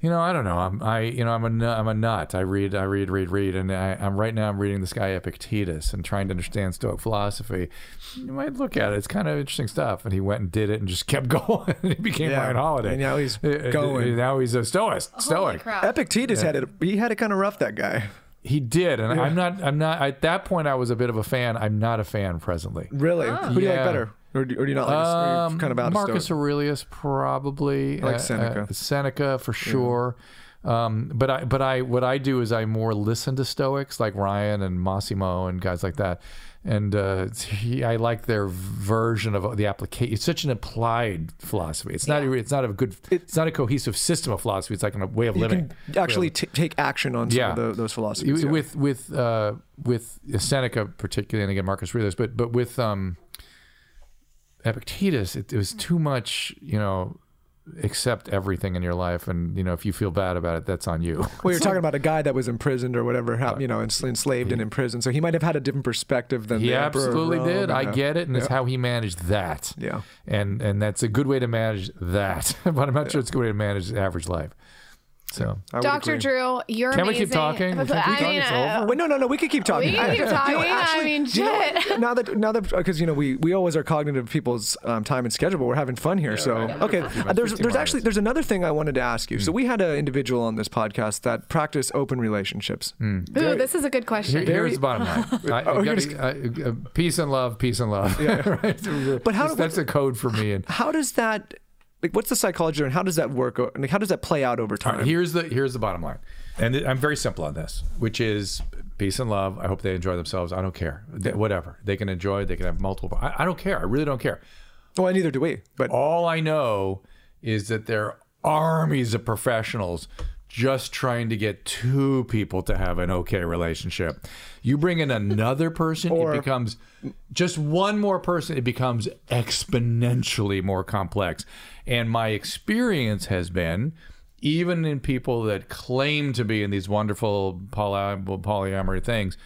"You know, I don't know. I'm, I, you know, I'm a, nu- I'm a nut. I read, I read, read, read, and I, I'm right now. I'm reading this guy Epictetus and trying to understand Stoic philosophy. You might look at it. It's kind of interesting stuff." And he went and did it, and just (laughs) kept going. he became Yeah. Ryan Holiday. And now he's Uh, uh, going. Now he's a Stoic. Holy Stoic. crap. Epictetus had it. He had it kind of rough. That guy. He did, and I'm not. I'm not. At that point, I was a bit of a fan. I'm not a fan presently. Really? Who do you like better, or do, or do you not like? us? Or are you Um, kind of out Marcus of? Aurelius, probably. I like Uh, Seneca. uh, Seneca for sure. Um, but I, but I, what I do is I more listen to Stoics like Ryan and Massimo and guys like that, and uh, he, I like their version of the application. It's such an applied philosophy. It's not. It's not a good. It's not a cohesive system of philosophy. It's like a way of You living. can actually t- take action on some Yeah. of the, those philosophies. yeah. with with uh, with Seneca particularly, and again Marcus Aurelius, but but with um, Epictetus, it, it was too much. You know, accept everything in your life, and you know if you feel bad about it, that's on you. (laughs) Well, you're talking about a guy that was imprisoned or whatever, you know, ens- enslaved and imprisoned. So he might have had a different perspective than He absolutely Rome did. I uh, get it, and it's how he managed that. Yeah. and and that's a good way to manage that. (laughs) but I'm not sure it's a good way to manage the average life. So Dr. Drew, you're Can we amazing. keep talking? (laughs) We can keep I talking. mean, It's uh. Wait, no, no, no. We could keep talking. We can keep (laughs) talking. you know, I mean, do you know now that now that because you know we we always are cognitive of people's um, time and schedule, but we're having fun here. so right. okay, uh, there's minutes. there's actually there's another thing I wanted to ask you. Hmm. So we had an individual on this podcast that practiced open relationships. Hmm. Ooh, this is a good Here- question. here's the bottom line. (laughs) I, Oh, gotta- I- uh, peace and love, peace and love. right? But how- that's a code for me. And How does that? Like, what's the psychology and how does that work? o- Like, how does that play out over time? right, here's the here's the bottom line, and I'm very simple on this, which is peace and love. I hope they enjoy themselves. I don't care, They- whatever they can enjoy. They can have multiple. I, I don't care. I really don't care. well, neither do we. But All I know is that there are armies of professionals just trying to get two people to have an okay relationship. You bring in another person, (laughs) Or- it becomes just one more person, it becomes exponentially more complex. And my experience has been even in people that claim to be in these wonderful poly- polyamory things,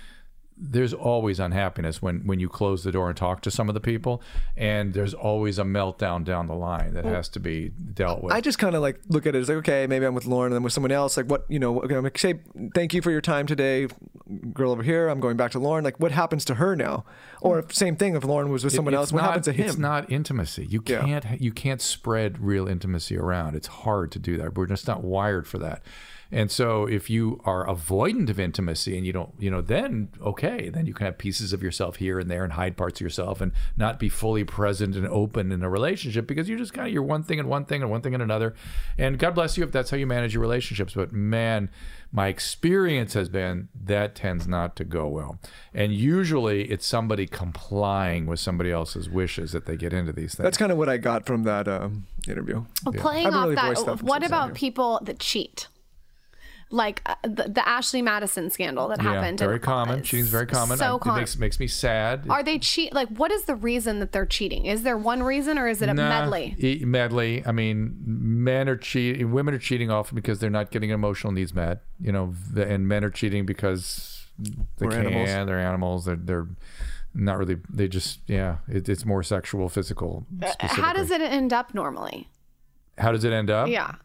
there's always unhappiness when when you close the door and talk to some of the people and there's always a meltdown down the line that has to be dealt with I just kind of like look at it as like, okay, maybe I'm with Lauryn and then with someone else. Like, what you know? Okay, I'm like, say thank you for your time today, girl over here. I'm going back to Lauryn. Like, what happens to her now? Or same thing if Lauryn was with someone It's else, what not- happens to him? It's not intimacy. You can't you can't spread real intimacy around. It's hard to do that. We're just not wired for that. And so if you are avoidant of intimacy and you don't, you know, then okay, then you can have pieces of yourself here and there and hide parts of yourself and not be fully present and open in a relationship because you're just kind of you're one thing and one thing and one thing and another. And God bless you if that's how you manage your relationships. But man, my experience has been that tends not to go well. And usually it's somebody complying with somebody else's wishes that they get into these things. That's kind of what I got from that um, interview. Well, Playing off really that, that what about people that cheat? Like uh, the, the Ashley Madison scandal that yeah, happened. very common. uh, Cheating's very common. So I- common. It makes makes me sad. Are they cheat? Like, what is the reason that they're cheating? Is there one reason, or is it a Nah, medley? e- medley. I mean, men are cheating. Women are cheating often because they're not getting emotional needs met. You know, and men are cheating because they We're can. animals. They're animals. They're they're not really. They just yeah. It, it's more sexual, physical. How does it end up normally? How does it end up? Yeah,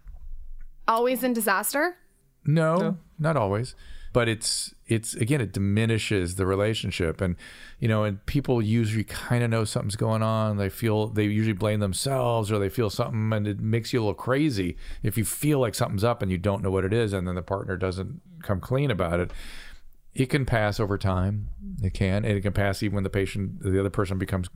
always in disaster. No, not always. But it's it's again it diminishes the relationship. And you know and people usually kind of know something's going on. They feel they usually blame themselves or they feel something and it makes you a little crazy if you feel like something's up and you don't know what it is and then the partner doesn't come clean about it. It can pass over time. It can and it can pass even when the patient the other person becomes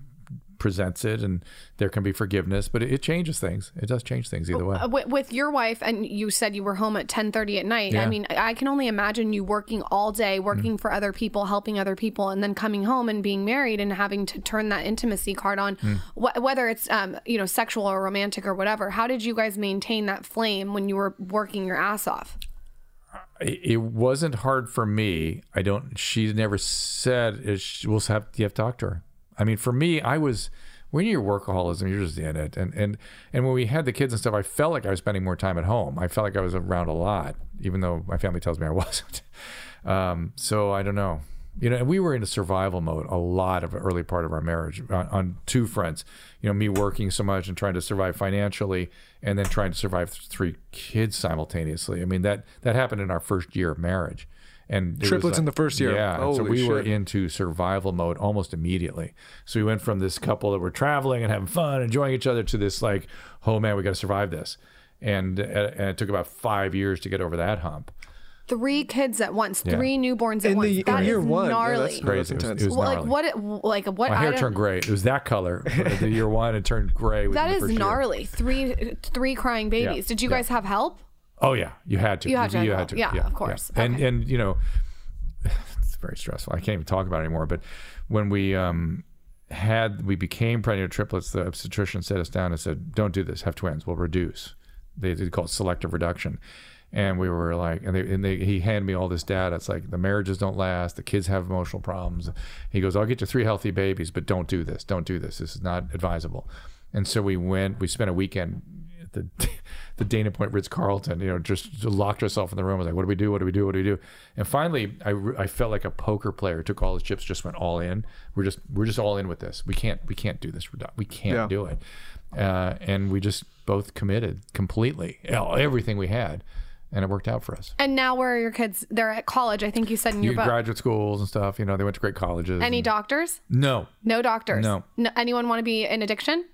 presents it and there can be forgiveness but it, it changes things it does change things either way Uh, with, with your wife, and you said you were home at ten thirty at night. I mean, I can only imagine you working all day, working for other people, helping other people, and then coming home and being married and having to turn that intimacy card on, wh- whether it's um, you know sexual or romantic or whatever. How did you guys maintain that flame when you were working your ass off? it it wasn't hard for me. I don't. She never said she- we'll have you have to talk to her. I mean, for me, I was when you're workaholism, you're just in it. And and and when we had the kids and stuff, I felt like I was spending more time at home. I felt like I was around a lot, even though my family tells me I (laughs) wasn't. Um, so I don't know. You know, and we were in a survival mode a lot of early part of our marriage on, on two fronts. You know, me working so much and trying to survive financially, and then trying to survive th- three kids simultaneously. I mean that that happened in our first year of marriage, and it was Triplets in the first year. Yeah, and so Holy we were into survival mode almost immediately. So we went from this couple that were traveling and having fun, enjoying each other, to this like, oh man, we got to survive this, and uh, and it took about five years to get over that hump. Three kids at once, Yeah. three newborns at In once. the That in year is one, gnarly. that's, that's Crazy. It was- it was well, like what? It, like what? My hair turned gray. It was that color. (laughs) the year one, it turned gray. within That the is first year. gnarly. Three, three crying babies. Yeah. Did you Yeah. guys have help? Oh yeah, you had to. You had to You help. Yeah, of course. And Okay. and you know, (sighs) it's very stressful. I can't even talk about it anymore. But when we um had we became pregnant with triplets, the obstetrician set us down and said, "Don't do this. Have twins. We'll reduce." They, they call it selective reduction. And we were like, and, they, and they, he handed me all this data. It's like the marriages don't last. The kids have emotional problems. He goes, I'll get you three healthy babies, but don't do this. Don't do this. This is not advisable. And so we went, we spent a weekend the, (laughs) the Dana Point Ritz Carlton, you know, just locked herself in the room. I was like, what do we do? What do we do? What do we do? And finally, I, I felt like a poker player. Took all his chips, just went all in. We're just we're just all in with this. We can't we can't do this. We're done. We can't Yeah. do it. Uh, and we just both committed completely, everything we had, and it worked out for us. And now where are your kids? They're at college. I think you said in your You book. graduate schools and stuff. You know, they went to great colleges. Any and- doctors? No, No doctors. No. Anyone want to be in addiction?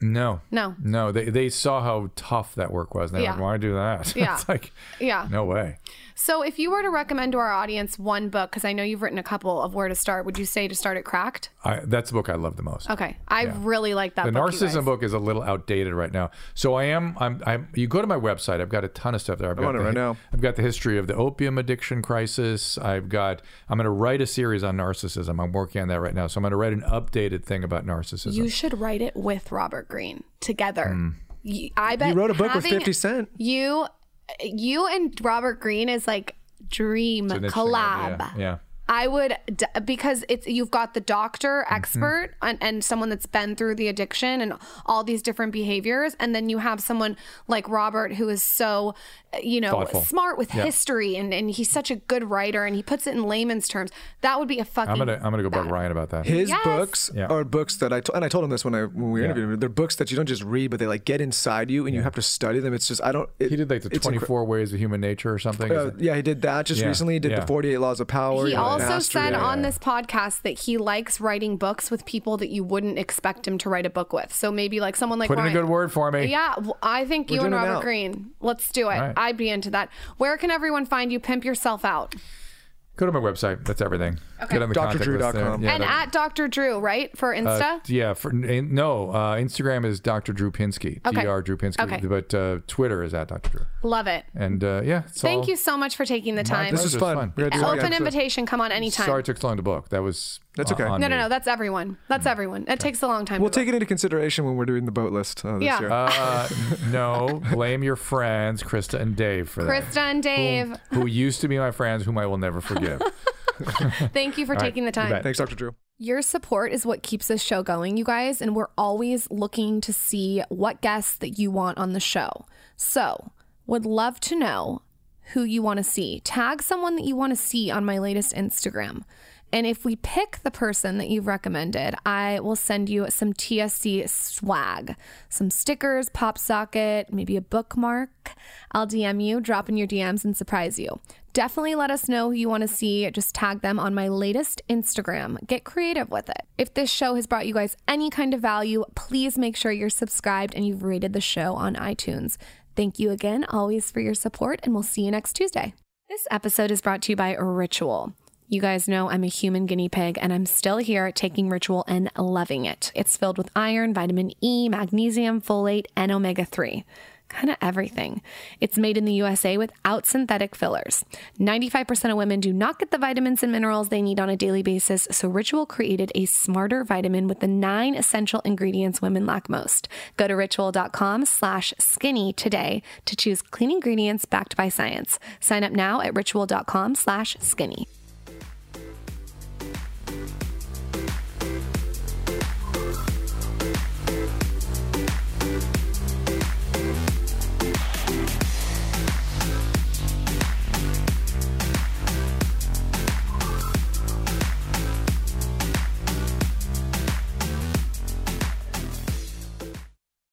No, No. no. They they saw how tough that work was. They're Yeah. like, why do that? (laughs) Yeah. it's like, Yeah. no way. So if you were to recommend to our audience one book, because I know you've written a couple of where to start, would you say to start at Cracked? I, that's the book I love the most. Okay, I Yeah. really like that. the book, you narcissism guys. book is a little outdated right now. So I am. I'm. I'm. You go to my website. I've got a ton of stuff there. I've got on it right now. I've got the history of the opium addiction crisis. I've got. I'm going to write a series on narcissism. I'm working on that right now. So I'm going to write an updated thing about narcissism. You should write it with Robert Greene together. Hmm. You- I bet you wrote a book with 50 Cent. You, you and Robert Greene is like dream It's an interesting collab. idea. Yeah. I would because it's you've got the doctor Mm-hmm. expert and, and someone that's been through the addiction and all these different behaviors, and then you have someone like Robert who is so you know Thoughtful. smart with Yeah. history and, and he's such a good writer and he puts it in layman's terms. That would be a fucking. I'm gonna. I'm gonna go bug Ryan about that. His Yes. books Yeah. are books that I and I told him this when I when we Yeah. interviewed him. They're books that you don't just read, but they like get inside you and you have to study them. It's just I don't. It, he did like the it's incre- 24 ways of human nature or something. Uh, yeah, he did that just Yeah, recently. He did yeah. the 48 Laws of Power. He you know, also Mastery. said Yeah, on yeah. this podcast that he likes writing books with people that you wouldn't expect him to write a book with. So maybe like someone like Put in a good word for me. Yeah, w- I think We're you and Robert now. Greene. Let's do it. right. I'd be into that. Where can everyone find you? Pimp yourself out. Go to my website. That's everything. Get on the contact list there. drdrew.com. Yeah, and at Dr. Drew, right? For Insta? Uh, yeah, for no, uh, Instagram is Dr. Drew Pinsky, Okay. Dr. Drew Pinsky, Okay. but uh, Twitter is at Dr. Drew. Love it. And uh, yeah, it's Thank all- you so much for taking the time. This is pleasure. It's fun. We gotta do that Open invitation. Come on anytime. Sorry it took so long to book. That was That's okay. on No, no, me. no. That's everyone. That's everyone. It takes a long time. We'll to take vote. it into consideration when we're doing the boat list uh, this Yeah. year. Uh, (laughs) no, blame your friends, Krista and Dave, for that. Krista and Dave, Who used to be my friends, whom I will never forgive. (laughs) thank you for right, taking the time. Thanks, Dr. Drew. Your support is what keeps this show going, you guys, and we're always looking to see what guests that you want on the show. So, would love to know who you want to see. Tag someone that you want to see on my latest Instagram. And if we pick the person that you've recommended, I will send you some TSC swag, some stickers, pop socket, maybe a bookmark. I'll DM you, drop in your DMs, and surprise you. Definitely let us know who you want to see. Just tag them on my latest Instagram. Get creative with it. If this show has brought you guys any kind of value, please make sure you're subscribed and you've rated the show on iTunes. Thank you again, always, for your support, and we'll see you next Tuesday. This episode is brought to you by Ritual. You guys know I'm a human guinea pig, and I'm still here taking Ritual and loving it. It's filled with iron, vitamin E, magnesium, folate, and omega 3. Kind of everything. It's made in the USA without synthetic fillers. 95% of women do not get the vitamins and minerals they need on a daily basis, so Ritual created a smarter vitamin with the nine essential ingredients women lack most. Go to ritual.com slash skinny today to choose clean ingredients backed by science. Sign up now at ritual.com slash skinny.